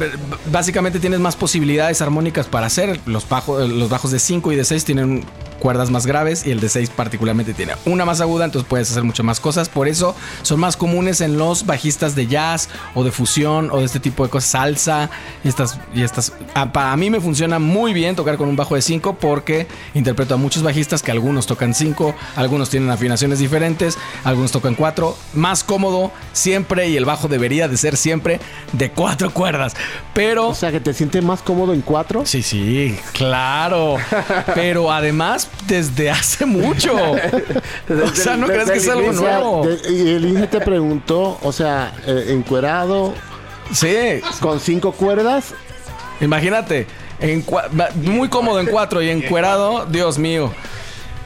básicamente tienes más posibilidades armónicas para hacer. Los, bajo- los bajos de 5 y de 6 tienen cuerdas más graves y el de 6 particularmente tiene una más aguda, entonces puedes hacer muchas más cosas. Por eso son más comunes en los bajistas de jazz o de fusión o de este tipo de cosas, salsa y estas. Y estas. Ah, para mí me funciona muy bien tocar con un bajo de 5 porque interpreto a muchos bajistas que algunos tocan 5, algunos tienen afinaciones diferentes, algunos tocan 4. Más cómodo siempre y el bajo debería de ser siempre de 4 cuerdas. Pero o sea, que te sientes más cómodo en cuatro. Sí, sí, claro. Pero además, desde hace mucho. O sea, no crees que es algo nuevo. de- y el Inge te preguntó, o sea, eh, encuerado Sí, con cinco cuerdas. imagínate. en muy cómodo en cuatro y encuerado, Dios mío.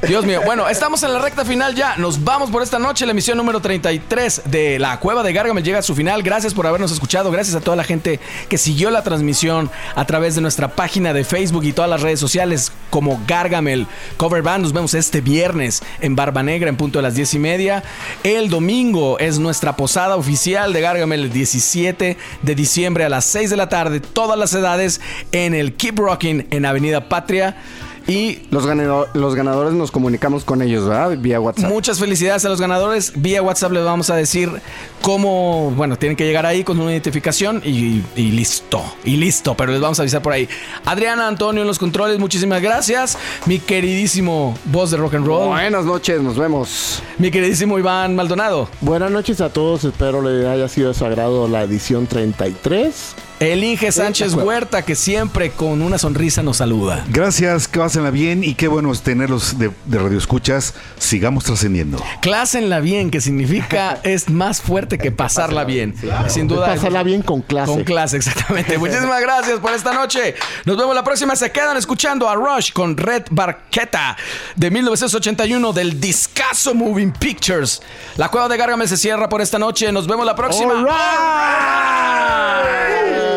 Dios mío. Bueno, estamos en la recta final ya. Nos vamos por esta noche. La emisión número 33 de La Cueva de Gargamel llega a su final. Gracias por habernos escuchado. Gracias a toda la gente que siguió la transmisión a través de nuestra página de Facebook y todas las redes sociales como Gargamel Cover Band. Nos vemos este viernes en Barba Negra en punto de las 10 y media. El domingo es nuestra posada oficial de Gargamel el 17 de diciembre a las 6 de la tarde. Todas las edades en el Keep Rocking en Avenida Patria. Y Los, ganado- los ganadores nos comunicamos con ellos, ¿verdad? Vía WhatsApp. Muchas felicidades a los ganadores. Vía WhatsApp les vamos a decir cómo, bueno, tienen que llegar ahí con una identificación y, y listo, y listo, pero les vamos a avisar por ahí. Adriana Antonio en los controles, muchísimas gracias. Mi queridísimo voz de rock and roll, Buenas noches, nos vemos. mi queridísimo Iván Maldonado, Buenas noches a todos, espero les haya sido de su agrado la edición 33. El Inge Sánchez. Huerta que siempre con una sonrisa nos saluda. Gracias, que pásenla bien y qué bueno es tenerlos de, de radio escuchas. Sigamos trascendiendo. Clásenla bien, que significa es más fuerte que pasarla bien. Sin duda. Pasarla bien con clase. Con clase, exactamente. Muchísimas gracias por esta noche. Nos vemos la próxima. Se quedan escuchando a Rush con Red Barqueta de 1981 del discazo Moving Pictures. La cueva de Gargamel se cierra por esta noche. Nos vemos la próxima. All right. El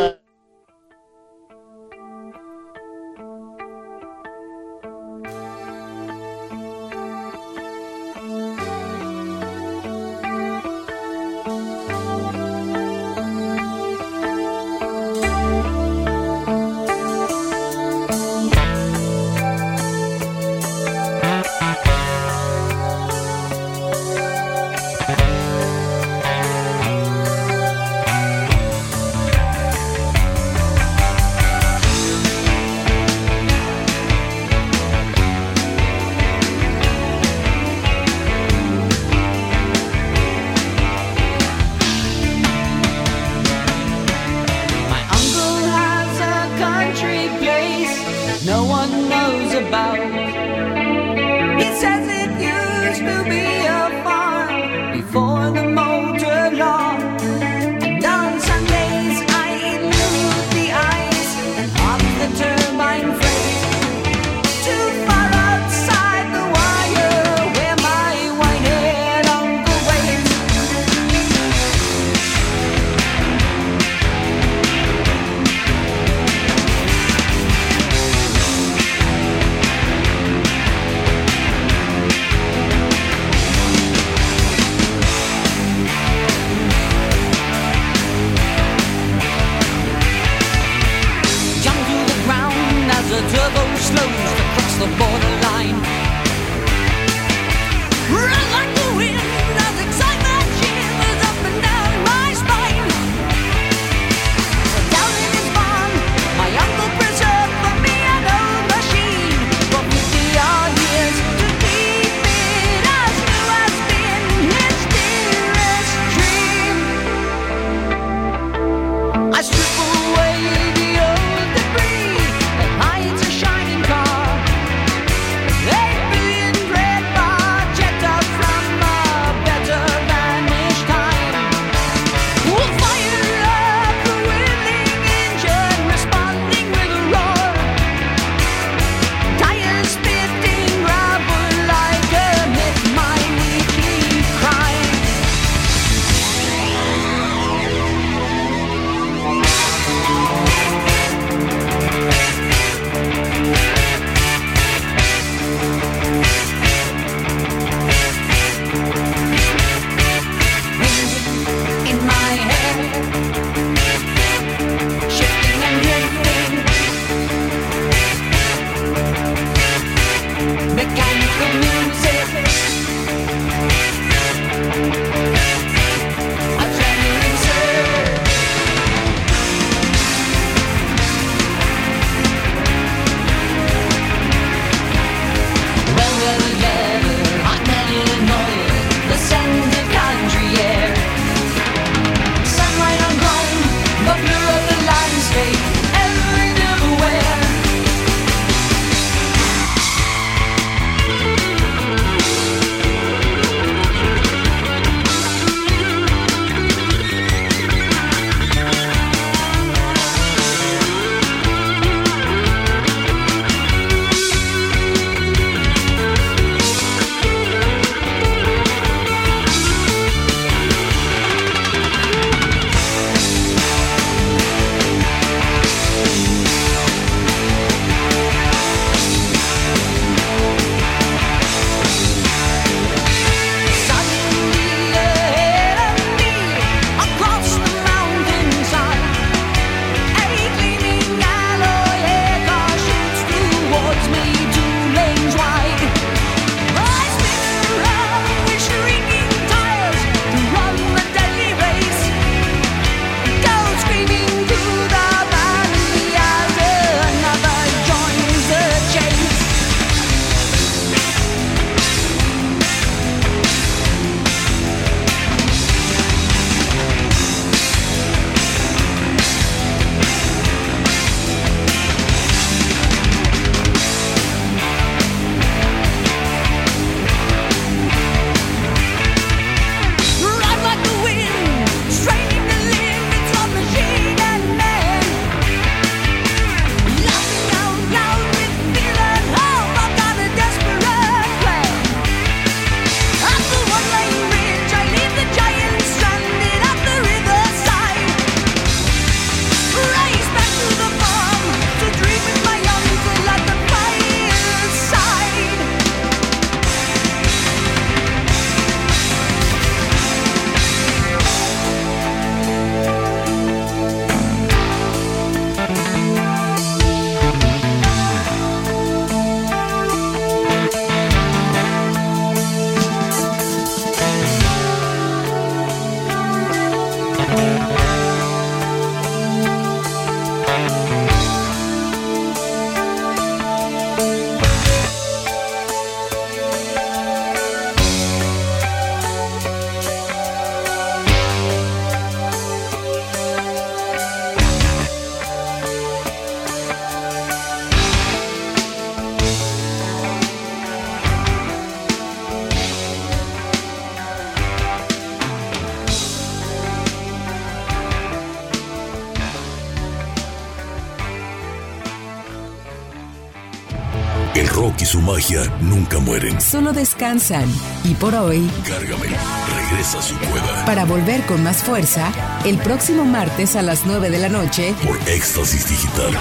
nunca mueren. Solo descansan. Y por hoy, Cárgame, regresa a su cueva para volver con más fuerza, el próximo martes a las 9 de la noche. por Éxtasis Digital.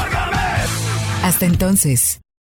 Hasta entonces.